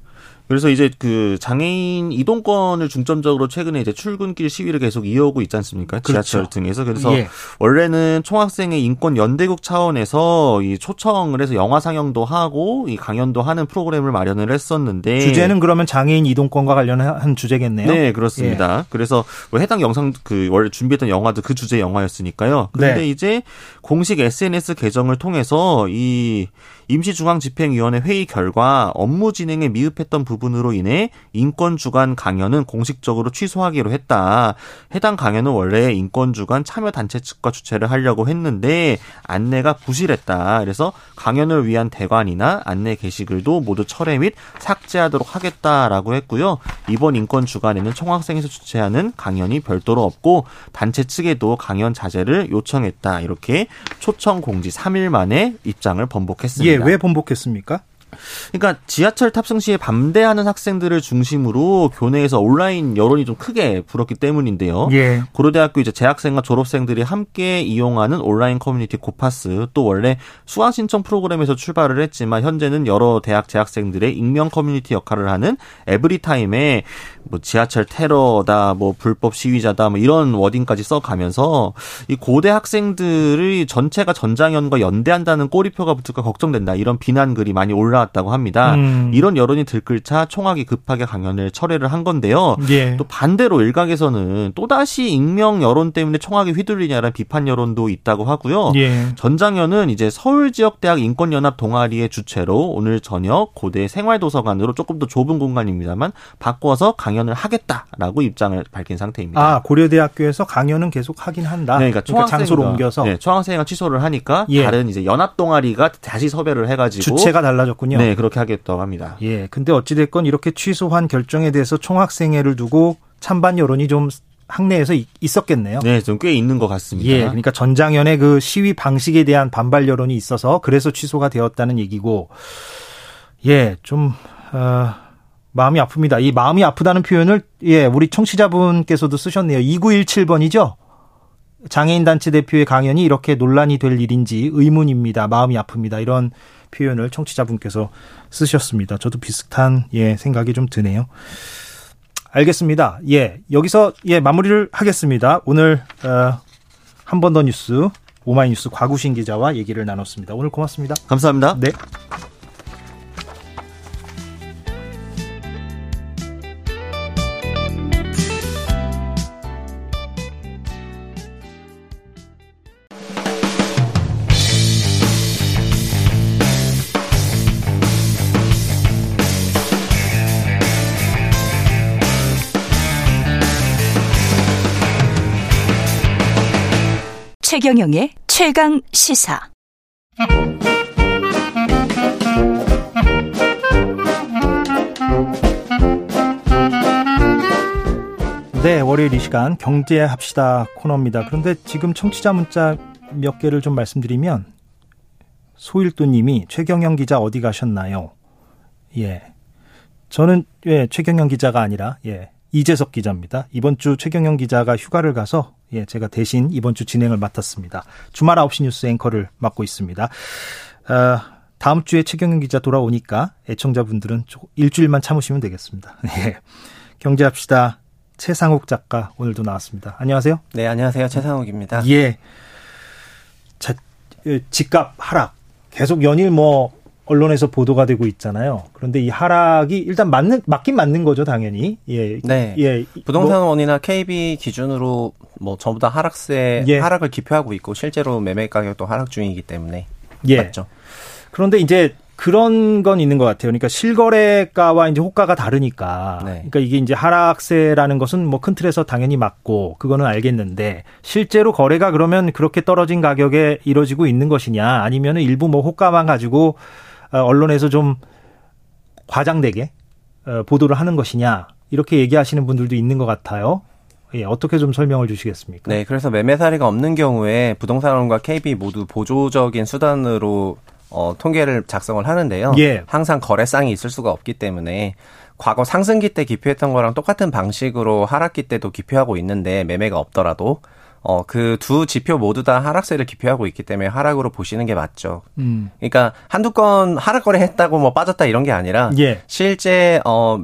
그래서 이제 그 장애인 이동권을 중점적으로 최근에 이제 출근길 시위를 계속 이어오고 있지 않습니까? 지하철 그렇죠. 등에서 그래서 예. 원래는 총학생의 인권 연대국 차원에서 이 초청을 해서 영화 상영도 하고 이 강연도 하는 프로그램을 마련을 했었는데 주제는 그러면 장애인 이동권과 관련한 주제겠네요. 네, 그렇습니다. 그래서 뭐 해당 영상 그 원래 준비했던 영화도 그 주제 영화였으니까요. 그런데 네. 이제 공식 SNS 계정을 통해서 이 임시중앙집행위원회 회의 결과 업무 진행에 미흡했던 부분으로 인해 인권 주간 강연은 공식적으로 취소하기로 했다. 해당 강연은 원래 인권 주간 참여 단체 측과 주최를 하려고 했는데 안내가 부실했다. 그래서 강연을 위한 대관이나 안내 게시글도 모두 철회 및 삭제하도록 하겠다라고 했고요. 이번 인권 주간에는 총학생에서 주최하는 강연이 별도로 없고 단체 측에도 강연 자제를 요청했다. 이렇게 초청 공지 3일 만에 입장을 번복했습니다. 예, 왜 번복했습니까? 그러니까 지하철 탑승 시위에 반대하는 학생들을 중심으로 교내에서 온라인 여론이 좀 크게 불었기 때문인데요. 예. 고려대학교 이제 재학생과 졸업생들이 함께 이용하는 온라인 커뮤니티 고파스 또 원래 수강 신청 프로그램에서 출발을 했지만 현재는 여러 대학 재학생들의 익명 커뮤니티 역할을 하는 에브리타임에 뭐 지하철 테러다 뭐 불법 시위자다 뭐 이런 wording까지 써가면서 이 고대 학생들의 전체가 전장연과 연대한다는 꼬리표가 붙을까 걱정된다 이런 비난 글이 많이 올라 왔다고 합니다. 음. 이런 여론이 들끓자 총학이 급하게 강연을 철회를 한 건데요. 예. 또 반대로 일각에서는 또다시 익명 여론 때문에 총학이 휘둘리냐라는 비판 여론도 있다고 하고요. 예. 전장연은 이제 서울 지역 대학 인권연합 동아리의 주최로 오늘 저녁 고대 생활도서관으로 조금 더 좁은 공간입니다만 바꿔서 강연을 하겠다라고 입장을 밝힌 상태입니다. 아, 고려대학교에서 강연은 계속 하긴 한다. 네, 그러니까, 그러니까 장소로 총학생과- 옮겨서 네, 총학생회가 취소를 하니까 예. 다른 이제 연합 동아리가 다시 섭외를 해가지고 주체가 달라졌군요. 네 그렇게 하겠다고 합니다. 예. 근데 어찌됐건 이렇게 취소한 결정에 대해서 총학생회를 두고 찬반 여론이 좀 학내에서 이- 있었겠네요. 네, 좀 꽤 있는 것 같습니다. 예, 그러니까 전장현의 그 시위 방식에 대한 반발 여론이 있어서 그래서 취소가 되었다는 얘기고, 예, 좀 어, 마음이 아픕니다. 이 마음이 아프다는 표현을 예, 우리 청취자분께서도 쓰셨네요. 2917번이죠. 장애인 단체 대표의 강연이 이렇게 논란이 될 일인지 의문입니다. 마음이 아픕니다. 이런 표현을 청취자분께서 쓰셨습니다. 저도 비슷한 예, 생각이 좀 드네요. 알겠습니다. 예, 여기서 예 마무리를 하겠습니다. 오늘 어, 한 번 더 뉴스 오마이뉴스 과구신 기자와 얘기를 나눴습니다. 오늘 고맙습니다. 감사합니다. 네. 최경영의 최강 시사. 네, 월요일 이 시간 경제합시다 코너입니다. 그런데 지금 청취자 문자 몇 개를 좀 말씀드리면 소일도 님이 최경영 기자 어디 가셨나요? 예, 저는 예 최경영 기자가 아니라 예 이재석 기자입니다. 이번 주 최경영 기자가 휴가를 가서 예 제가 대신 이번 주 진행을 맡았습니다. 주말 9시 뉴스 앵커를 맡고 있습니다. 어, 다음 주에 최경영 기자 돌아오니까 애청자분들은 조- 일주일만 참으시면 되겠습니다. 예. 경제합시다. 최상욱 작가 오늘도 나왔습니다. 안녕하세요. 네, 안녕하세요. 최상욱입니다. 예. 자, 예, 집값 하락 계속 연일 뭐 언론에서 보도가 되고 있잖아요. 그런데 이 하락이 일단 맞는 맞긴 맞는 거죠, 당연히. 예. 네. 예. 부동산 뭐, 원이나 KB 기준으로 뭐 전부 다 하락세 예. 하락을 기표하고 있고 실제로 매매 가격도 하락 중이기 때문에 예. 맞죠. 그런데 이제 그런 건 있는 것 같아요. 그러니까 실거래가와 이제 호가가 다르니까. 네. 그러니까 이게 이제 하락세라는 것은 뭐 큰 틀에서 당연히 맞고 그거는 알겠는데 실제로 거래가 그러면 그렇게 떨어진 가격에 이루어지고 있는 것이냐 아니면 은 일부 뭐 호가만 가지고 어, 언론에서 좀 과장되게 어, 보도를 하는 것이냐 이렇게 얘기하시는 분들도 있는 것 같아요. 예, 어떻게 좀 설명을 주시겠습니까? 네, 그래서 매매 사례가 없는 경우에 부동산원과 KB 모두 보조적인 수단으로 어, 통계를 작성을 하는데요. 예. 항상 거래상이 있을 수가 없기 때문에 과거 상승기 때 기표했던 거랑 똑같은 방식으로 하락기 때도 기표하고 있는데 매매가 없더라도 어, 그 두 지표 모두 다 하락세를 기표하고 있기 때문에 하락으로 보시는 게 맞죠. 음. 그러니까 한두 건 하락 거래 했다고 뭐 빠졌다 이런 게 아니라 예. 실제 어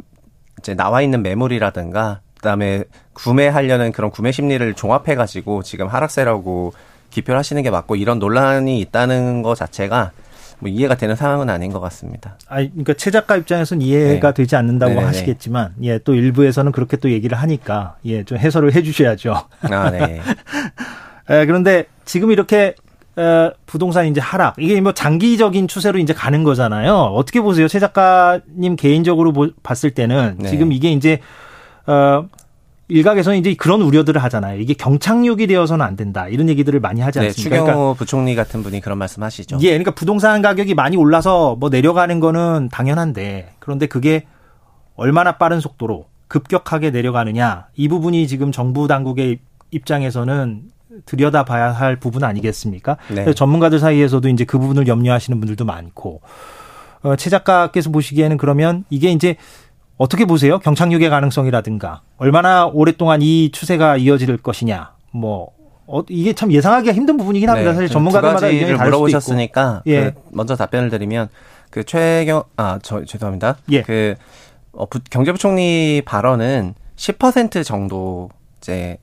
이제 나와 있는 매물이라든가 그다음에 구매하려는 그런 구매 심리를 종합해 가지고 지금 하락세라고 기표를 하시는 게 맞고 이런 논란이 있다는 것 자체가 뭐 이해가 되는 상황은 아닌 것 같습니다. 아, 그러니까 최 작가 입장에서는 이해가 네. 되지 않는다고 네네네. 하시겠지만, 예, 또 일부에서는 그렇게 또 얘기를 하니까, 예, 좀 해설을 해주셔야죠. 아, 네. 에, 그런데 지금 이렇게 에, 부동산 이제 하락 이게 뭐 장기적인 추세로 이제 가는 거잖아요. 어떻게 보세요, 최 작가님 개인적으로 보- 봤을 때는 네. 지금 이게 이제 어 일각에서는 이제 그런 우려들을 하잖아요. 이게 경착륙이 되어서는 안 된다 이런 얘기들을 많이 하지 네, 않습니까? 추경호 그러니까 부총리 같은 분이 그런 말씀 하시죠. 예, 그러니까 부동산 가격이 많이 올라서 뭐 내려가는 거는 당연한데 그런데 그게 얼마나 빠른 속도로 급격하게 내려가느냐 이 부분이 지금 정부 당국의 입장에서는 들여다봐야 할 부분 아니겠습니까? 네. 전문가들 사이에서도 이제 그 부분을 염려하시는 분들도 많고 어, 최 작가께서 보시기에는 그러면 이게 이제 어떻게 보세요? 경착륙의 가능성이라든가 얼마나 오랫동안 이 추세가 이어질 것이냐 뭐 어, 이게 참 예상하기가 힘든 부분이긴 합니다. 사실 그 전문가들마다 두 의견이 가지를 다를. 물어보셨으니까 예. 그 먼저 답변을 드리면 그 최경 아 저 죄송합니다. 예. 그 어, 부- 경제부총리 발언은 10% 정도 이제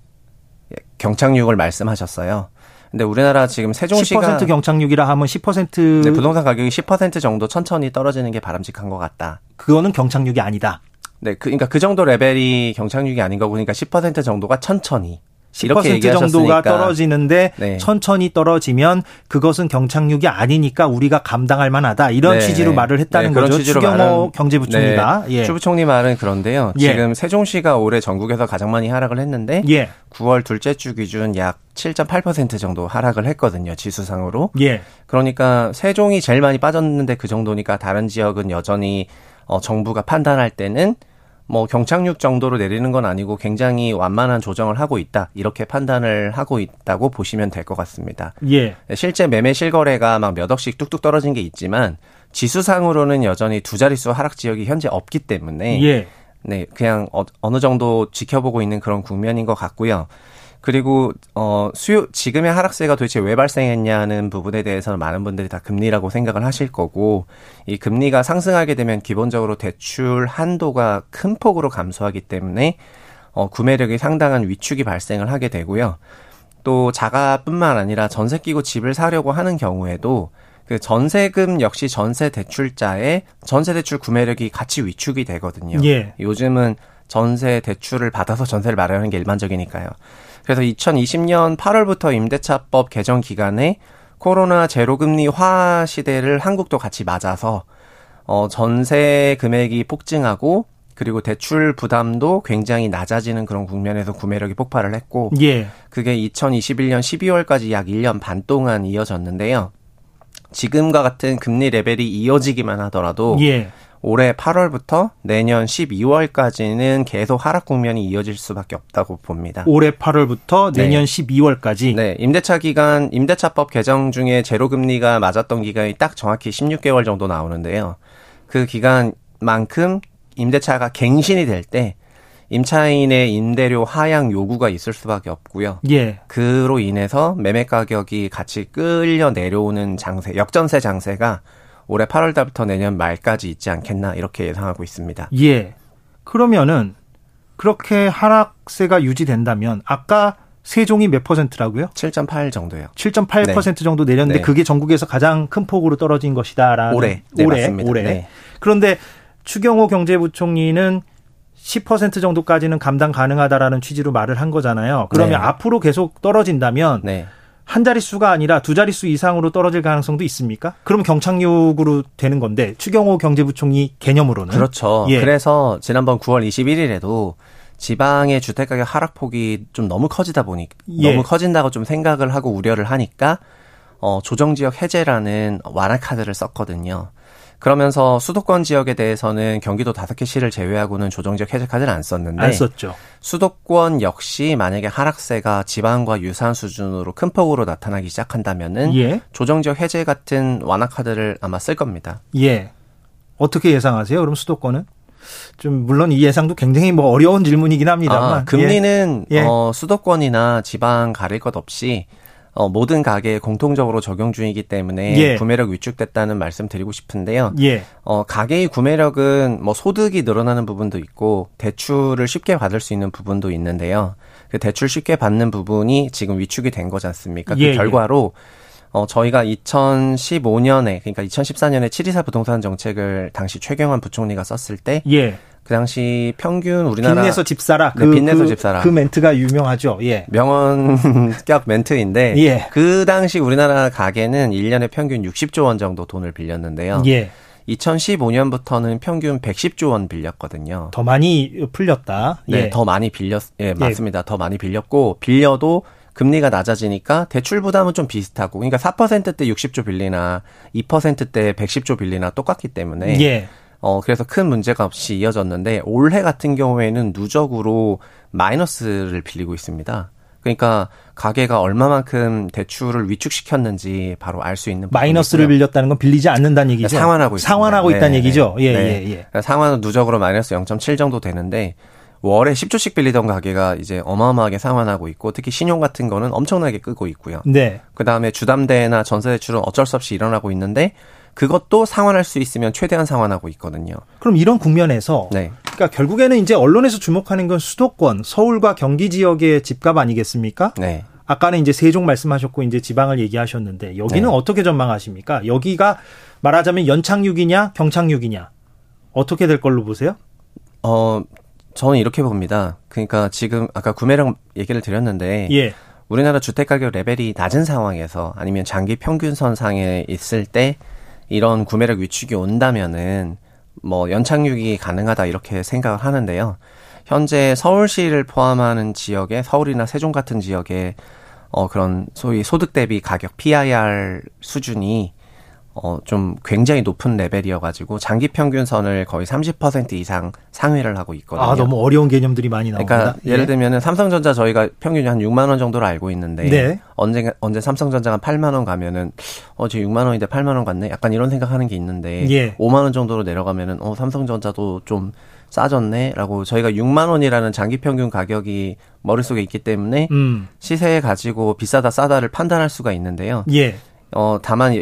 경착륙을 말씀하셨어요. 근데 우리나라 지금 세종시가 10% 경착륙이라 하면 10% 네, 부동산 가격이 10% 정도 천천히 떨어지는 게 바람직한 것 같다. 그거는 경착륙이 아니다. 네, 그, 그러니까 그 정도 레벨이 경착륙이 아닌 거고, 그러니까 10% 정도가 천천히. 이렇게 10% 얘기하셨으니까. 정도가 떨어지는데 네. 천천히 떨어지면 그것은 경착륙이 아니니까 우리가 감당할 만하다 이런 네, 취지로 네. 말을 했다는 네, 거죠. 추경호 경제부총리가 네, 예. 추 부총리 말은 그런데요. 예. 지금 세종시가 올해 전국에서 가장 많이 하락을 했는데 예. 9월 둘째 주 기준 약 7.8% 정도 하락을 했거든요. 지수상으로. 예. 그러니까 세종이 제일 많이 빠졌는데 그 정도니까 다른 지역은 여전히 어, 정부가 판단할 때는 뭐 경착륙 정도로 내리는 건 아니고 굉장히 완만한 조정을 하고 있다. 이렇게 판단을 하고 있다고 보시면 될 것 같습니다. 예. 실제 매매 실거래가 막 몇 억씩 뚝뚝 떨어진 게 있지만 지수상으로는 여전히 두 자릿수 하락 지역이 현재 없기 때문에 예. 네, 그냥 어, 어느 정도 지켜보고 있는 그런 국면인 것 같고요. 그리고 어 수요 지금의 하락세가 도대체 왜 발생했냐는 부분에 대해서는 많은 분들이 다 금리라고 생각을 하실 거고 이 금리가 상승하게 되면 기본적으로 대출 한도가 큰 폭으로 감소하기 때문에 어 구매력이 상당한 위축이 발생을 하게 되고요. 또 자가뿐만 아니라 전세 끼고 집을 사려고 하는 경우에도 그 전세금 역시 전세 대출자의 전세 대출 구매력이 같이 위축이 되거든요. 예. 요즘은 전세 대출을 받아서 전세를 마련하는 게 일반적이니까요. 그래서 2020년 8월부터 임대차법 개정 기간에 코로나 제로금리 화 시대를 한국도 같이 맞아서 어 전세 금액이 폭증하고 그리고 대출 부담도 굉장히 낮아지는 그런 국면에서 구매력이 폭발을 했고 예. 그게 2021년 12월까지 약 1년 반 동안 이어졌는데요. 지금과 같은 금리 레벨이 이어지기만 하더라도 예. 올해 8월부터 내년 12월까지는 계속 하락 국면이 이어질 수밖에 없다고 봅니다. 올해 8월부터 네. 내년 12월까지 네, 임대차 기간, 임대차법 개정 중에 제로 금리가 맞았던 기간이 딱 정확히 16개월 정도 나오는데요. 그 기간만큼 임대차가 갱신이 될 때 임차인의 임대료 하향 요구가 있을 수밖에 없고요. 예. 그로 인해서 매매 가격이 같이 끌려 내려오는 장세, 역전세 장세가 올해 8월 달부터 내년 말까지 있지 않겠나 이렇게 예상하고 있습니다. 예. 그러면은 그렇게 하락세가 유지된다면 아까 세종이 몇 퍼센트라고요? 7.8 정도요. 7.8% 정도 내렸는데 네. 그게 전국에서 가장 큰 폭으로 떨어진 것이다라는 올해. 네, 올해 맞습니다. 올해. 네. 그런데 추경호 경제부총리는 10% 정도까지는 감당 가능하다라는 취지로 말을 한 거잖아요. 그러면 네. 앞으로 계속 떨어진다면 네. 한 자릿수가 아니라 두 자릿수 이상으로 떨어질 가능성도 있습니까? 그러면 경착륙으로 되는 건데 추경호 경제부총리 개념으로는 그렇죠. 예. 그래서 지난번 9월 21일에도 지방의 주택가격 하락폭이 좀 너무 커지다 보니 예. 너무 커진다고 좀 생각을 하고 우려를 하니까 어 조정 지역 해제라는 완화 카드를 썼거든요. 그러면서 수도권 지역에 대해서는 경기도 다섯 개 시를 제외하고는 조정 지역 해제 카드를 안 썼는데 안 썼죠. 수도권 역시 만약에 하락세가 지방과 유사한 수준으로 큰 폭으로 나타나기 시작한다면은 예. 조정 지역 해제 같은 완화 카드를 아마 쓸 겁니다. 예. 어떻게 예상하세요? 그럼 수도권은? 좀 물론 이 예상도 굉장히 뭐 어려운 질문이긴 합니다만 아, 금리는 예. 예. 어, 수도권이나 지방 가릴 것 없이 어, 모든 가게에 공통적으로 적용 중이기 때문에 예. 구매력 위축됐다는 말씀 드리고 싶은데요. 예. 어, 가계의 구매력은 뭐 소득이 늘어나는 부분도 있고 대출을 쉽게 받을 수 있는 부분도 있는데요. 그 대출 쉽게 받는 부분이 지금 위축이 된 거지 않습니까? 예, 예. 그 결과로 어, 저희가 2015년에, 그러니까 2014년에 724 부동산 정책을 당시 최경환 부총리가 썼을 때, 예. 그 당시 평균 우리나라. 빚내서 집 사라. 네, 빚내서 집 사라. 그 멘트가 유명하죠. 예. 명언격 멘트인데, 예. 그 당시 우리나라 가계는 1년에 평균 60조 원 정도 돈을 빌렸는데요. 예. 2015년부터는 평균 110조 원 빌렸거든요. 더 많이 풀렸다. 네, 예. 더 많이 빌렸, 예, 맞습니다. 더 많이 빌렸고, 빌려도 금리가 낮아지니까 대출 부담은 좀 비슷하고, 그러니까 4%대 60조 빌리나 2%대 110조 빌리나 똑같기 때문에, 예. 어, 그래서 큰 문제가 없이 이어졌는데, 올해 같은 경우에는 누적으로 마이너스를 빌리고 있습니다. 그러니까 가게가 얼마만큼 대출을 위축시켰는지 바로 알 수 있는 마이너스를. 빌렸다는 건 빌리지 않는다는 얘기죠. 상환하고 있습니다. 상환하고 네, 있다는 네, 얘기죠. 예, 네. 예, 예. 그러니까 상환은 누적으로 마이너스 0.7 정도 되는데 월에 10조씩 빌리던 가게가 이제 어마어마하게 상환하고 있고 특히 신용 같은 거는 엄청나게 끄고 있고요. 네. 그다음에 주담대나 전세 대출은 어쩔 수 없이 일어나고 있는데 그것도 상환할 수 있으면 최대한 상환하고 있거든요. 그럼 이런 국면에서 네. 그러니까 결국에는 이제 언론에서 주목하는 건 수도권, 서울과 경기 지역의 집값 아니겠습니까? 네. 아까는 이제 세종 말씀하셨고 이제 지방을 얘기하셨는데 여기는 네. 어떻게 전망하십니까? 여기가 말하자면 연착륙이냐 경착륙이냐 어떻게 될 걸로 보세요? 어 저는 이렇게 봅니다. 그러니까 지금 아까 구매력 얘기를 드렸는데 예. 우리나라 주택 가격 레벨이 낮은 상황에서 아니면 장기 평균선 상에 있을 때 이런 구매력 위축이 온다면은 뭐 연착륙이 가능하다 이렇게 생각을 하는데요. 현재 서울시를 포함하는 지역에 서울이나 세종 같은 지역에 어 그런 소위 소득 대비 가격 PIR 수준이 어 좀 굉장히 높은 레벨이어가지고 장기 평균선을 거의 30% 이상 상회를 하고 있거든요. 아 너무 어려운 개념들이 많이 나옵니다. 그러니까 예를 예. 들면은 삼성전자 저희가 평균이 한 6만 원 정도로 알고 있는데 네. 언제 언제 삼성전자가 8만 원 가면은 어 지금 6만 원인데 8만 원 갔네. 약간 이런 생각하는 게 있는데 예. 5만 원 정도로 내려가면은 어 삼성전자도 좀 싸졌네라고 저희가 6만 원이라는 장기 평균 가격이 머릿속에 있기 때문에 음. 시세 가지고 비싸다 싸다를 판단할 수가 있는데요. 예. 어 다만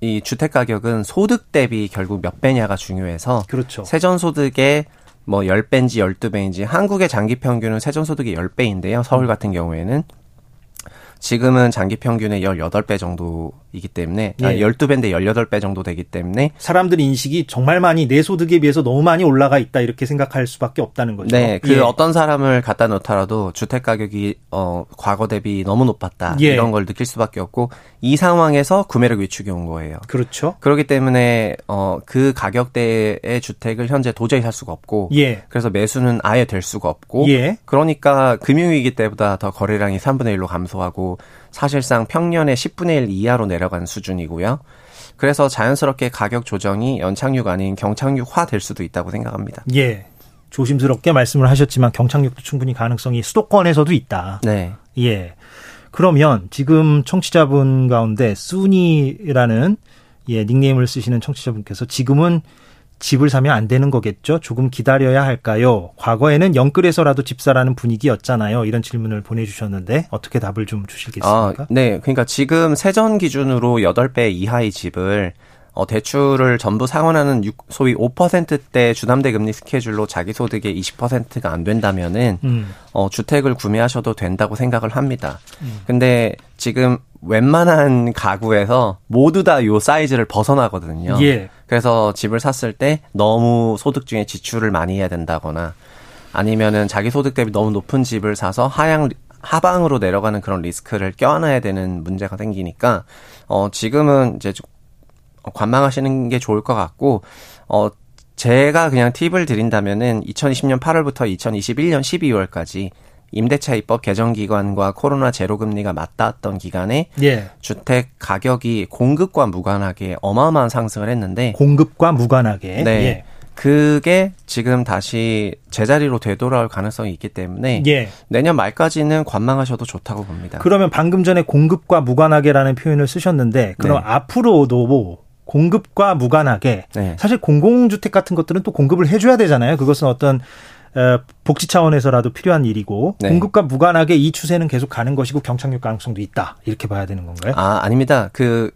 이, 이 주택 가격은 소득 대비 결국 몇 배냐가 중요해서 그렇죠. 세전 소득의 뭐 10배인지 12배인지 한국의 장기 평균은 세전 소득이 10배인데요. 서울 음. 같은 경우에는 지금은 장기 평균의 18배 정도 이기 때문에 아, 예. 12배인데 18배 정도 되기 때문에 사람들 인식이 정말 많이 내 소득에 비해서 너무 많이 올라가 있다 이렇게 생각할 수밖에 없다는 거죠. 네, 그 예. 어떤 사람을 갖다 놓더라도 주택 가격이 어 과거 대비 너무 높았다 예. 이런 걸 느낄 수밖에 없고 이 상황에서 구매력 위축이 온 거예요. 그렇죠. 그렇기 때문에 어그 가격대의 주택을 현재 도저히 살 수가 없고 예. 그래서 매수는 아예 될 수가 없고 예. 그러니까 금융위기 때보다 더 거래량이 3분의 1로 감소하고 사실상 평년의 10분의 1 이하로 내려간 수준이고요. 그래서 자연스럽게 가격 조정이 연착륙 아닌 경착륙화 될 수도 있다고 생각합니다. 예. 조심스럽게 말씀을 하셨지만 경착륙도 충분히 가능성이 수도권에서도 있다. 네. 예. 그러면 지금 청취자분 가운데 순이라는 예, 닉네임을 쓰시는 청취자분께서 지금은 집을 사면 안 되는 거겠죠? 조금 기다려야 할까요? 과거에는 영끌에서라도 집 사라는 분위기였잖아요. 이런 질문을 보내주셨는데 어떻게 답을 좀 주시겠습니까? 아, 네. 그러니까 지금 세전 기준으로 8배 이하의 집을 어, 대출을 전부 상환하는 육- 소위 5%대 주담대 금리 스케줄로 자기 소득의 20%가 안 된다면은 음. 어, 주택을 구매하셔도 된다고 생각을 합니다. 근데 지금 웬만한 가구에서 모두 다 요 사이즈를 벗어나거든요. 예. 그래서 집을 샀을 때 너무 소득 중에 지출을 많이 해야 된다거나 아니면은 자기 소득 대비 너무 높은 집을 사서 하향 하방으로 내려가는 그런 리스크를 껴안아야 되는 문제가 생기니까 어 지금은 이제 좀 관망하시는 게 좋을 것 같고 어 제가 그냥 팁을 드린다면은 2020년 8월부터 2021년 12월까지 임대차 입법 개정 기간과 코로나 제로 금리가 맞닿았던 기간에 예. 주택 가격이 공급과 무관하게 어마어마한 상승을 했는데 공급과 무관하게. 네. 예. 그게 지금 다시 제자리로 되돌아올 가능성이 있기 때문에 예. 내년 말까지는 관망하셔도 좋다고 봅니다. 그러면 방금 전에 공급과 무관하게라는 표현을 쓰셨는데 그럼 네. 앞으로도 뭐 공급과 무관하게 네. 사실 공공주택 같은 것들은 또 공급을 해줘야 되잖아요. 그것은 어떤 어, 복지 차원에서라도 필요한 일이고 네. 공급과 무관하게 이 추세는 계속 가는 것이고 경착륙 가능성도 있다 이렇게 봐야 되는 건가요? 아, 아닙니다. 그,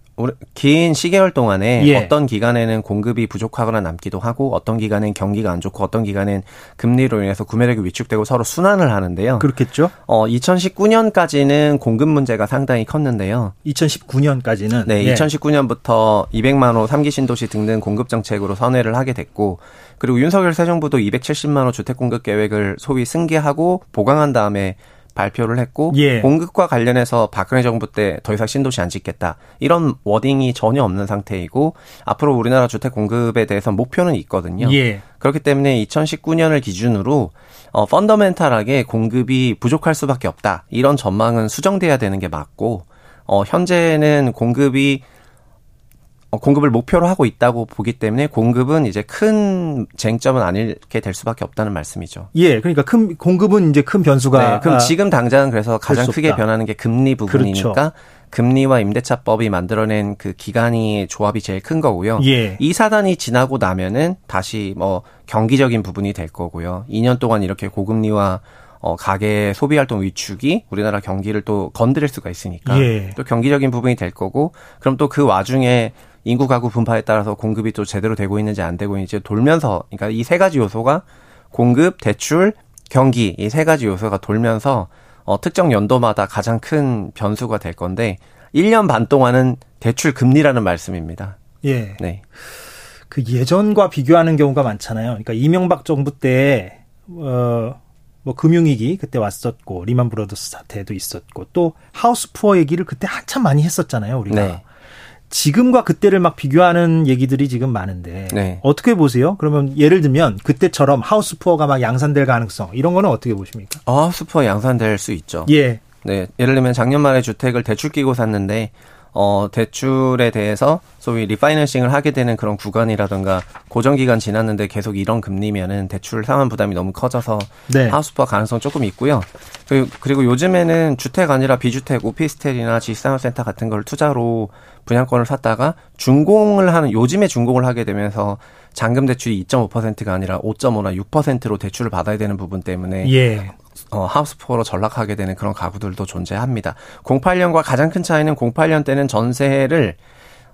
긴 시계열 동안에 예. 어떤 기간에는 공급이 부족하거나 남기도 하고 어떤 기간엔 경기가 안 좋고 어떤 기간엔 금리로 인해서 구매력이 위축되고 서로 순환을 하는데요. 그렇겠죠. 어, 2019년까지는 공급 문제가 상당히 컸는데요. 2019년까지는 네, 예. 2019년부터 200만 호 3기 신도시 등등 공급 정책으로 선회를 하게 됐고 그리고 윤석열 새 정부도 270만 호 주택 공급 계획을 소위 승계하고 보강한 다음에 발표를 했고 예. 공급과 관련해서 박근혜 정부 때 더 이상 신도시 안 짓겠다. 이런 워딩이 전혀 없는 상태이고 앞으로 우리나라 주택 공급에 대해서 목표는 있거든요. 예. 그렇기 때문에 2019년을 기준으로 어 펀더멘탈하게 공급이 부족할 수밖에 없다. 이런 전망은 수정돼야 되는 게 맞고 어 현재는 공급이 어, 공급을 목표로 하고 있다고 보기 때문에 공급은 이제 큰 쟁점은 아니게 될 수밖에 없다는 말씀이죠. 예, 그러니까 큰 공급은 이제 큰 변수가 네, 그럼 아, 지금 당장 그래서 가장 수 크게. 변하는 게 금리 부분이니까 그렇죠. 금리와 임대차법이 만들어낸 그 기간이 조합이 제일 큰 거고요. 예. 이 사단이 지나고 나면은 다시 뭐 경기적인 부분이 될 거고요. 2년 동안 이렇게 고금리와 어, 가계 소비 활동 위축이 우리나라 경기를 또 건드릴 수가 있으니까 예. 또 경기적인 부분이 될 거고 그럼 또 그 와중에 인구 가구 분파에 따라서 공급이 또 제대로 되고 있는지 안 되고 있는지 돌면서 그러니까 이 세 가지 요소가 공급, 대출, 경기 이 세 가지 요소가 돌면서 어, 특정 연도마다 가장 큰 변수가 될 건데 1년 반 동안은 대출 금리라는 말씀입니다. 예. 네. 그 예전과 비교하는 경우가 많잖아요. 그러니까 이명박 정부 때, 어, 뭐 금융위기 그때 왔었고, 리만 브로더스 사태도 있었고, 또 하우스 푸어 얘기를 그때 한참 많이 했었잖아요, 우리가. 네. 지금과 그때를 막 비교하는 얘기들이 지금 많은데, 네. 어떻게 보세요? 그러면 예를 들면 그때처럼 하우스 푸어가 막 양산될 가능성, 이런 거는 어떻게 보십니까? 아, 하우스푸어 양산될 수 있죠. 예. 네. 예를 들면 작년 말에 주택을 대출 끼고 샀는데 어, 대출에 대해서 소위 refinancing을 하게 되는 그런 구간이라든가 고정 기간 지났는데 계속 이런 금리면은 대출 상환 부담이 너무 커져서 네. 하우스푸어 가능성 조금 있고요. 그리고, 그리고 요즘에는 주택 아니라 비주택, 오피스텔이나 지산센터 같은 걸 투자로 분양권을 샀다가 준공을 하는 요즘에 준공을 하게 되면서 잔금 대출이 2.5%가 아니라 5.5나 6%로 대출을 받아야 되는 부분 때문에 예. 어, 하우스포로 전락하게 되는 그런 가구들도 존재합니다. 08년과 가장 큰 차이는 08년 때는 전세를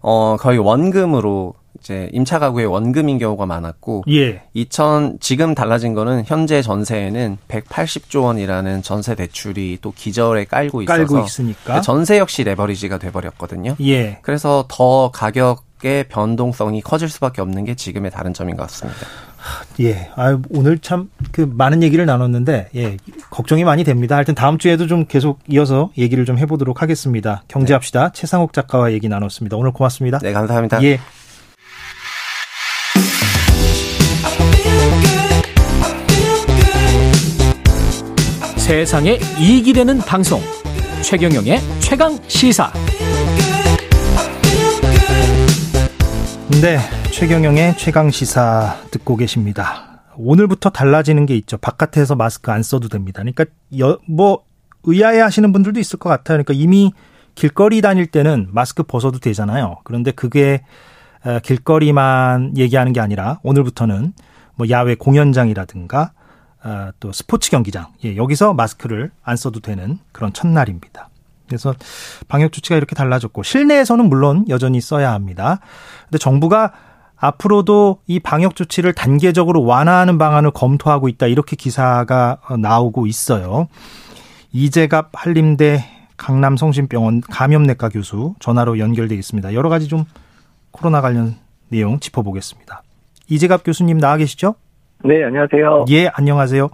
어, 거의 원금으로 이제 임차 가구의 원금인 경우가 많았고 예. 2000 지금 달라진 거는 현재 전세에는 180조 원이라는 전세 대출이 또 기절에 깔고 있어서 깔고 있으니까. 전세 역시 레버리지가 돼 버렸거든요. 예. 그래서 더 가격 의 변동성이 커질 수밖에 없는 게 지금의 다른 점인 것 같습니다. 예. 아 오늘 참 그 많은 얘기를 나눴는데 예, 걱정이 많이 됩니다. 하여튼 다음 주에도 좀 계속 이어서 얘기를 좀 해보도록 하겠습니다. 경제합시다. 최상욱 작가와 얘기 나눴습니다. 오늘 고맙습니다. 네, 감사합니다. 예. 세상에 이익이 되는 방송 최경영의 최강 시사 네, 최경영의 최강 시사 듣고 계십니다. 오늘부터 달라지는 게 있죠. 바깥에서 마스크 안 써도 됩니다. 그러니까 여, 뭐 의아해 하시는 분들도 있을 것 같아요. 그러니까 이미 길거리 다닐 때는 마스크 벗어도 되잖아요. 그런데 그게 어, 길거리만 얘기하는 게 아니라 오늘부터는 뭐 야외 공연장이라든가 어, 또 스포츠 경기장 예, 여기서 마스크를 안 써도 되는 그런 첫날입니다. 그래서 방역 조치가 이렇게 달라졌고 실내에서는 물론 여전히 써야 합니다. 근데 정부가 앞으로도 이 방역 조치를 단계적으로 완화하는 방안을 검토하고 있다 이렇게 기사가 어, 나오고 있어요. 이재갑 한림대 강남성심병원 감염내과 교수 전화로 연결돼 있습니다. 여러 가지 좀 코로나 관련 내용 짚어보겠습니다. 이재갑 교수님 나와 계시죠? 네, 안녕하세요. 예, 안녕하세요.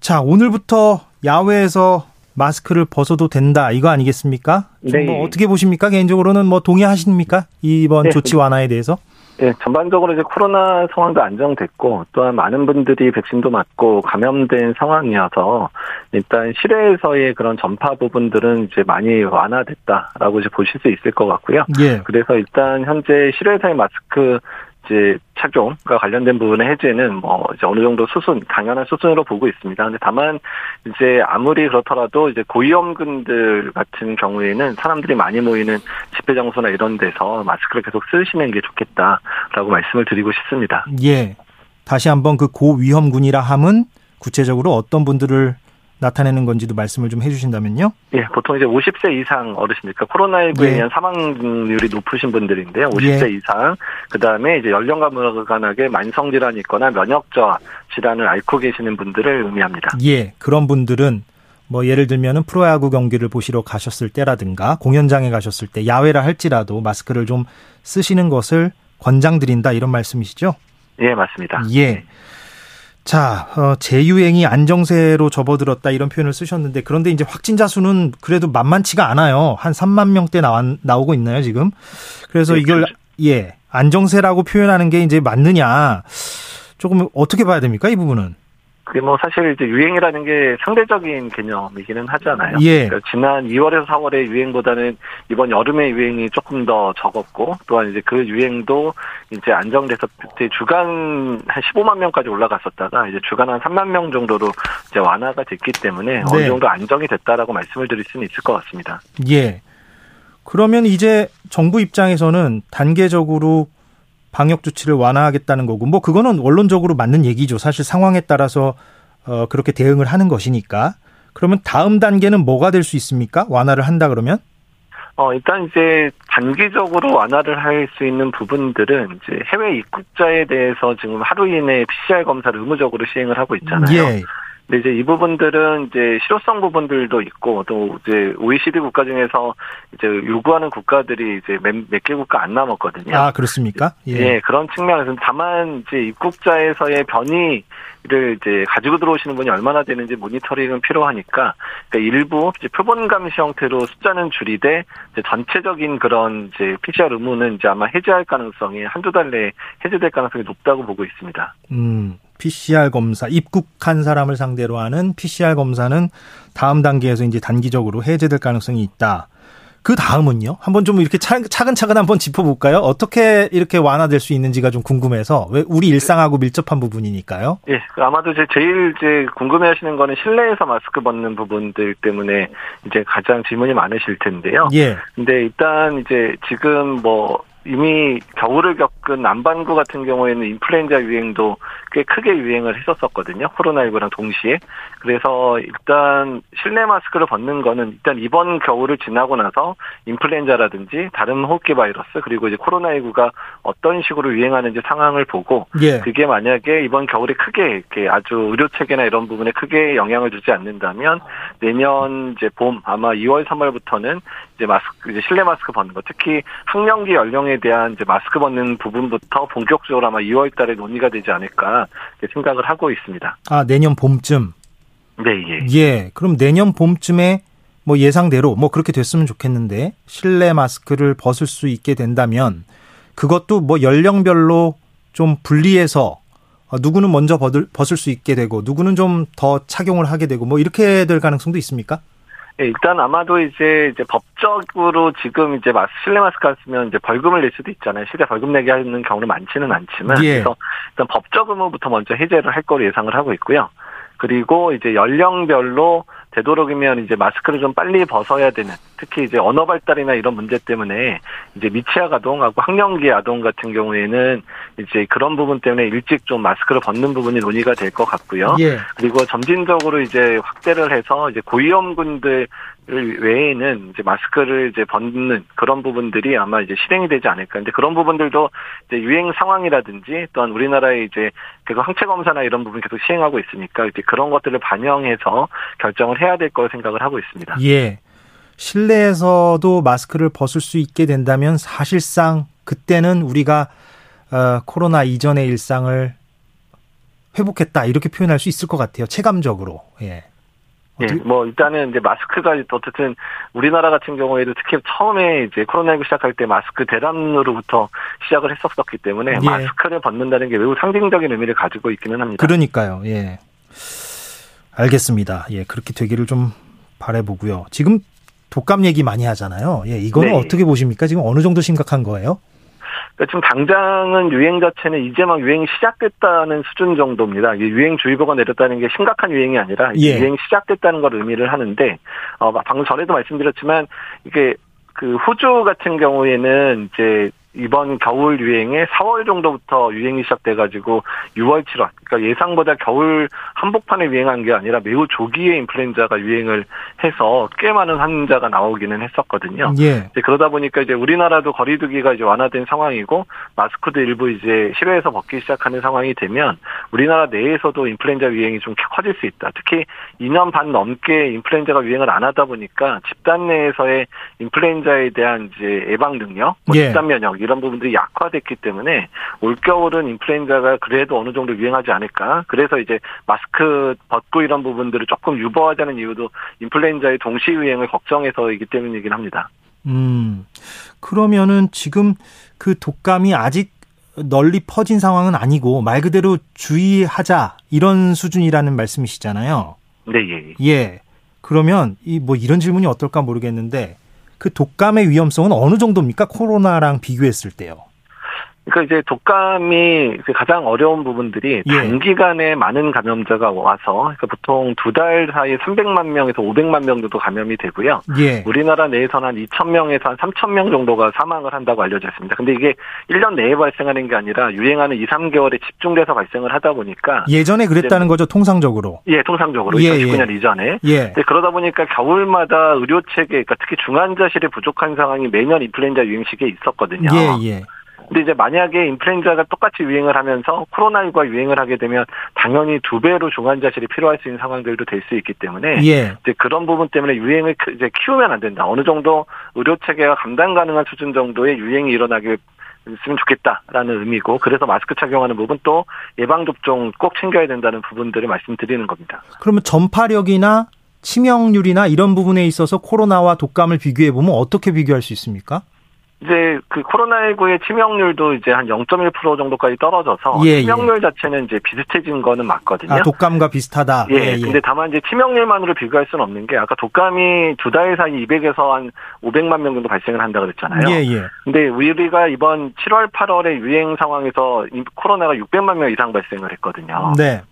자, 오늘부터 야외에서 마스크를 벗어도 된다 이거 아니겠습니까? 좀 네. 뭐 어떻게 보십니까? 개인적으로는 뭐 동의하십니까? 이번 네. 조치 완화에 대해서? 네, 전반적으로 이제 코로나 상황도 안정됐고 또한 많은 분들이 백신도 맞고 감염된 상황이어서 일단 실외에서의 그런 전파 부분들은 이제 많이 완화됐다라고 이제 보실 수 있을 것 같고요. 예. 그래서 일단 현재 실외에서의 마스크 이제 착용과 관련된 부분의 해제는 뭐 이제 어느 정도 수순 당연한 수순으로 보고 있습니다. 근데 다만 이제 아무리 그렇더라도 이제 고위험군들 같은 경우에는 사람들이 많이 모이는 집회 장소나 이런 데서 마스크를 계속 쓰시는 게 좋겠다라고 말씀을 드리고 싶습니다. 예. 다시 한번 그 고위험군이라 함은 구체적으로 어떤 분들을 나타내는 건지도 말씀을 좀 해주신다면요. 예, 보통 이제 50세 이상 어르신니까 코로나19에 예. 의한 사망률이 높으신 분들인데요. 50세 예. 이상. 그 다음에 이제 연령과 무관하게 만성 질환이 있거나 면역 저하 질환을 앓고 계시는 분들을 의미합니다. 예. 그런 분들은 뭐 예를 들면은 프로야구 경기를 보시러 가셨을 때라든가 공연장에 가셨을 때 야외라 할지라도 마스크를 좀 쓰시는 것을 권장드린다 이런 말씀이시죠? 예, 맞습니다. 예. 자, 어, 재유행이 안정세로 접어들었다 이런 표현을 쓰셨는데 그런데 이제 확진자 수는 그래도 만만치가 않아요. 한 3만 명대 나와, 나오고 있나요, 지금? 그래서 네, 이걸 그렇죠. 예, 안정세라고 표현하는 게 이제 맞느냐? 조금 어떻게 봐야 됩니까, 이 부분은? 그게 뭐 사실 이제 유행이라는 게 상대적인 개념이기는 하잖아요. 예. 그러니까 지난 2월에서 4월의 유행보다는 이번 여름의 유행이 조금 더 적었고 또한 이제 그 유행도 이제 안정돼서 그때 주간 한 15만 명까지 올라갔었다가 이제 주간 한 3만 명 정도로 이제 완화가 됐기 때문에 어느 네. 정도 안정이 됐다라고 말씀을 드릴 수는 있을 것 같습니다. 예. 그러면 이제 정부 입장에서는 단계적으로 방역 조치를 완화하겠다는 거고, 뭐 그거는 원론적으로 맞는 얘기죠. 사실 상황에 따라서 어 그렇게 대응을 하는 것이니까. 그러면 다음 단계는 뭐가 될 수 있습니까? 완화를 한다 그러면? 어, 일단 이제 단기적으로 완화를 할 수 있는 부분들은 이제 해외 입국자에 대해서 지금 하루 이내 PCR 검사를 의무적으로 시행을 하고 있잖아요. 예. 근데 이제 이 부분들은 이제 실효성 부분들도 있고 또 이제 OECD 국가 중에서 이제 요구하는 국가들이 이제 몇개 국가 안 남았거든요. 아, 그렇습니까? 예. 그런 측면에서 다만 이제 입국자에서의 변이를 이제 가지고 들어오시는 분이 얼마나 되는지 모니터링은 필요하니까 그러니까 일부 이제 표본 감시 형태로 숫자는 줄이되 이제 전체적인 그런 이제 PCR 의무는 이제 아마 해제할 가능성이 한두 달 내에 해제될 가능성이 높다고 보고 있습니다. 음, PCR 검사, 입국한 사람을 상대로 하는 PCR 검사는 다음 단계에서 이제 단기적으로 해제될 가능성이 있다. 그 다음은요? 한번 좀 이렇게 차, 차근차근 한번 짚어볼까요? 어떻게 이렇게 완화될 수 있는지가 좀 궁금해서. 왜 우리 일상하고 밀접한 부분이니까요. 예, 아마도 이제 제일 이제 궁금해하시는 거는 실내에서 마스크 벗는 부분들 때문에 이제 가장 질문이 많으실 텐데요. 예. 근데 일단 이제 지금 뭐 이미 겨울을 겪은 남반구 같은 경우에는 인플루엔자 유행도 꽤 크게 유행을 했었었거든요. 코로나19랑 동시에. 그래서 일단 실내 마스크를 벗는 거는 일단 이번 겨울을 지나고 나서 인플루엔자라든지 다른 호흡기 바이러스 그리고 이제 코로나19가 어떤 식으로 유행하는지 상황을 보고 예. 그게 만약에 이번 겨울에 크게 이렇게 아주 의료 체계나 이런 부분에 크게 영향을 주지 않는다면 내년 이제 봄 아마 2월 3월부터는 이제 마스크 이제 실내 마스크 벗는 거 특히 학령기 연령에 대한 이제 마스크 벗는 부분부터 본격적으로 아마 2월 달에 논의가 되지 않을까 이렇게 생각을 하고 있습니다. 아, 내년 봄쯤. 네, 예. 예. 그럼 내년 봄쯤에 뭐 예상대로 뭐 그렇게 됐으면 좋겠는데 실내 마스크를 벗을 수 있게 된다면 그것도 뭐 연령별로 좀 분리해서 어, 누구는 먼저 벗을, 벗을 수 있게 되고 누구는 좀 더 착용을 하게 되고 뭐 이렇게 될 가능성도 있습니까? 예, 일단 아마도 이제 이제 법적으로 지금 이제 마스 실내 마스크 안 쓰면 이제 벌금을 낼 수도 있잖아요. 실제 벌금 내게 하는 경우는 많지는 않지만 예. 그래서 일단 법적 의무부터 먼저 해제를 할 거로 예상을 하고 있고요. 그리고 이제 연령별로 되도록이면 이제 마스크를 좀 빨리 벗어야 되는 특히 이제 언어 발달이나 이런 문제 때문에 이제 미취학 아동하고 학령기 아동 같은 경우에는 이제 그런 부분 때문에 일찍 좀 마스크를 벗는 부분이 논의가 될 것 같고요. 예. 그리고 점진적으로 이제 확대를 해서 이제 고위험군들 외에는 이제 마스크를 이제 벗는 그런 부분들이 아마 이제 실행이 되지 않을까. 근데 그런 부분들도 이제 유행 상황이라든지 또한 우리나라의 이제 계속 항체 검사나 이런 부분 계속 시행하고 있으니까 이제 그런 것들을 반영해서 결정을 해야 될 거로 생각을 하고 있습니다. 예. 실내에서도 마스크를 벗을 수 있게 된다면 사실상 그때는 우리가 어, 코로나 이전의 일상을 회복했다 이렇게 표현할 수 있을 것 같아요. 체감적으로. 예. 예, 뭐 일단은 이제 마스크가 어쨌든 우리나라 같은 경우에도 특히 처음에 이제 코로나19 시작할 때 마스크 대란으로부터 시작을 했었었기 때문에 예. 마스크를 벗는다는 게 매우 상징적인 의미를 가지고 있기는 합니다. 그러니까요. 예. 알겠습니다. 예, 그렇게 되기를 좀 바라보고요. 지금 독감 얘기 많이 하잖아요. 예, 이거는 네. 어떻게 보십니까? 지금 어느 정도 심각한 거예요? 그러니까 지금 당장은 유행 자체는 이제 막 유행이 시작됐다는 수준 정도입니다. 이게 유행 주의보가 내렸다는 게 심각한 유행이 아니라 예. 유행이 시작됐다는 걸 의미를 하는데 어, 방금 전에도 말씀드렸지만 이게 그 호주 같은 경우에는 이제 이번 겨울 유행에 4월 정도부터 유행이 시작돼가지고 6월, 7월, 그러니까 예상보다 겨울 한복판에 유행한 게 아니라 매우 조기에 인플루엔자가 유행을 해서 꽤 많은 환자가 나오기는 했었거든요. 예. 이제 그러다 보니까 이제 우리나라도 거리두기가 이제 완화된 상황이고 마스크도 일부 이제 실외에서 벗기 시작하는 상황이 되면 우리나라 내에서도 인플루엔자 유행이 좀 커질 수 있다. 특히 2년 반 넘게 인플루엔자가 유행을 안 하다 보니까 집단 내에서의 인플루엔자에 대한 이제 예방 능력, 뭐 예. 집단 면역 이런 부분들이 약화됐기 때문에 올 겨울은 인플루엔자가 그래도 어느 정도 유행하지 않을 까. 그래서 이제 마스크 벗고 이런 부분들을 조금 유보하자는 이유도 인플루엔자의 동시 유행을 걱정해서이기 때문이긴 합니다. 음. 그러면은 지금 그 독감이 아직 널리 퍼진 상황은 아니고 말 그대로 주의하자 이런 수준이라는 말씀이시잖아요. 네, 예. 예. 예. 그러면 이 뭐 이런 질문이 어떨까 모르겠는데 그 독감의 위험성은 어느 정도입니까? 코로나랑 비교했을 때요. 그러니까 이제 독감이 그 가장 어려운 부분들이 예. 단기간에 많은 감염자가 와서 그러니까 보통 두 달 사이에 300만 명에서 500만 명 정도 감염이 되고요. 예. 우리나라 내에서는 한 2천 명에서 한 3천 명 정도가 사망을 한다고 알려져 있습니다. 근데 이게 1년 내에 발생하는 게 아니라 유행하는 2, 3개월에 집중돼서 발생을 하다 보니까 예전에 그랬다는 거죠, 통상적으로. 예, 통상적으로 예, 2019년 이전에. 예. 네, 그러다 보니까 겨울마다 의료 체계, 그러니까 특히 중환자실이 부족한 상황이 매년 인플루엔자 유행 시기에 있었거든요. 예, 예. 근데 이제 만약에 인플루엔자가 똑같이 유행을 하면서 코로나19가 유행을 하게 되면 당연히 두 배로 중환자실이 필요할 수 있는 상황들도 될 수 있기 때문에 예. 이제 그런 부분 때문에 유행을 크- 이제 키우면 안 된다. 어느 정도 의료 체계가 감당 가능한 수준 정도의 유행이 일어나게 있으면 좋겠다라는 의미고 그래서 마스크 착용하는 부분 또 예방 접종 꼭 챙겨야 된다는 부분들을 말씀드리는 겁니다. 그러면 전파력이나 치명률이나 이런 부분에 있어서 코로나와 독감을 비교해 보면 어떻게 비교할 수 있습니까? 이제 그 코로나19의 치명률도 이제 한 0.1% 정도까지 떨어져서 예, 치명률 자체는 이제 비슷해진 거는 맞거든요. 아, 독감과 비슷하다. 예, 근데 다만 이제 치명률만으로 비교할 수는 없는 게 아까 독감이 두 달 사이 200에서 한 500만 명 정도 발생을 한다 그랬잖아요. 예, 예. 근데 우리가 이번 7월, 8월의 유행 상황에서 이 코로나가 600만 명 이상 발생을 했거든요. 네.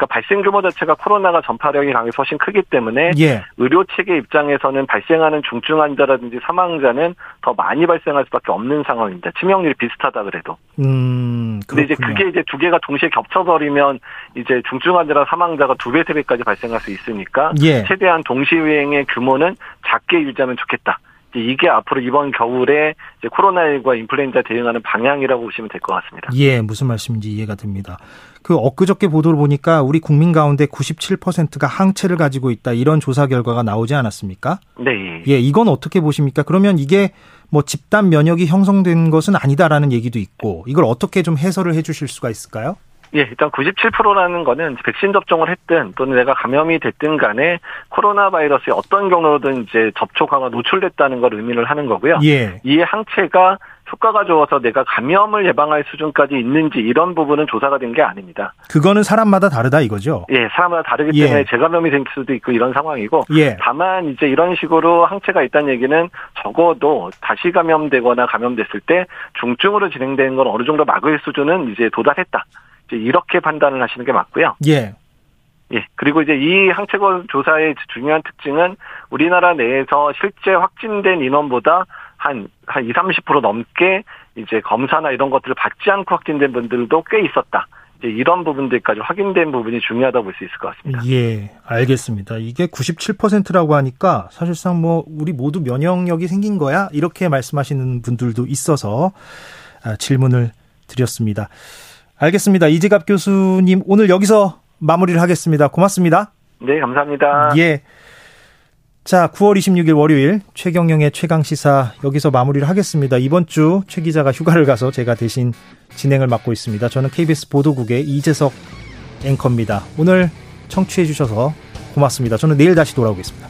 그러니까 발생 규모 자체가 코로나가 전파력이 강해서 훨씬 크기 때문에 예. 의료 체계 입장에서는 발생하는 중증 환자라든지 사망자는 더 많이 발생할 수밖에 없는 상황입니다. 치명률이 비슷하다 그래도. 음, 근데 이제. 그게 이제 두 개가 동시에 겹쳐버리면 이제 중증 환자랑 사망자가 두 배, 세 배까지 발생할 수 있으니까 예. 최대한 동시 유행의 규모는 작게 유지하면 좋겠다. 이게 앞으로 이번 겨울에 이제 코로나19와 인플루엔자 대응하는 방향이라고 보시면 될 것 같습니다. 예, 무슨 말씀인지 이해가 됩니다. 그 엊그저께 보도를 보니까 우리 국민 가운데 97%가 항체를 가지고 있다 이런 조사 결과가 나오지 않았습니까? 네. 예. 예, 이건 어떻게 보십니까? 그러면 이게 뭐 집단 면역이 형성된 것은 아니다라는 얘기도 있고 이걸 어떻게 좀 해설을 해 주실 수가 있을까요? 예, 일단 97%라는 거는 백신 접종을 했든 또는 내가 감염이 됐든 간에 코로나 바이러스에 어떤 경로든 이제 접촉하거나 노출됐다는 걸 의미를 하는 거고요. 예. 이 항체가 효과가 좋아서 내가 감염을 예방할 수준까지 있는지 이런 부분은 조사가 된 게 아닙니다. 그거는 사람마다 다르다 이거죠. 예, 사람마다 다르기 예. 때문에 재감염이 될 수도 있고 이런 상황이고 예. 다만 이제 이런 식으로 항체가 있다는 얘기는 적어도 다시 감염되거나 감염됐을 때 중증으로 진행되는 건 어느 정도 막을 수준은 이제 도달했다. 이렇게 판단을 하시는 게 맞고요. 예. 예. 그리고 이제 이 항체고 조사의 중요한 특징은 우리나라 내에서 실제 확진된 인원보다 한, 한 20, 30% 넘게 이제 검사나 이런 것들을 받지 않고 확진된 분들도 꽤 있었다. 이제 이런 부분들까지 확인된 부분이 중요하다고 볼 수 있을 것 같습니다. 예, 알겠습니다. 이게 97%라고 하니까 사실상 뭐 우리 모두 면역력이 생긴 거야 이렇게 말씀하시는 분들도 있어서 아, 질문을 드렸습니다. 알겠습니다. 이재갑 교수님 오늘 여기서 마무리를 하겠습니다. 고맙습니다. 네, 감사합니다. 예. 자, 9월 26일 월요일 최경영의 최강 시사 여기서 마무리를 하겠습니다. 이번 주 최 기자가 휴가를 가서 제가 대신 진행을 맡고 있습니다. 저는 KBS 보도국의 이재석 앵커입니다. 오늘 청취해 주셔서 고맙습니다. 저는 내일 다시 돌아오겠습니다.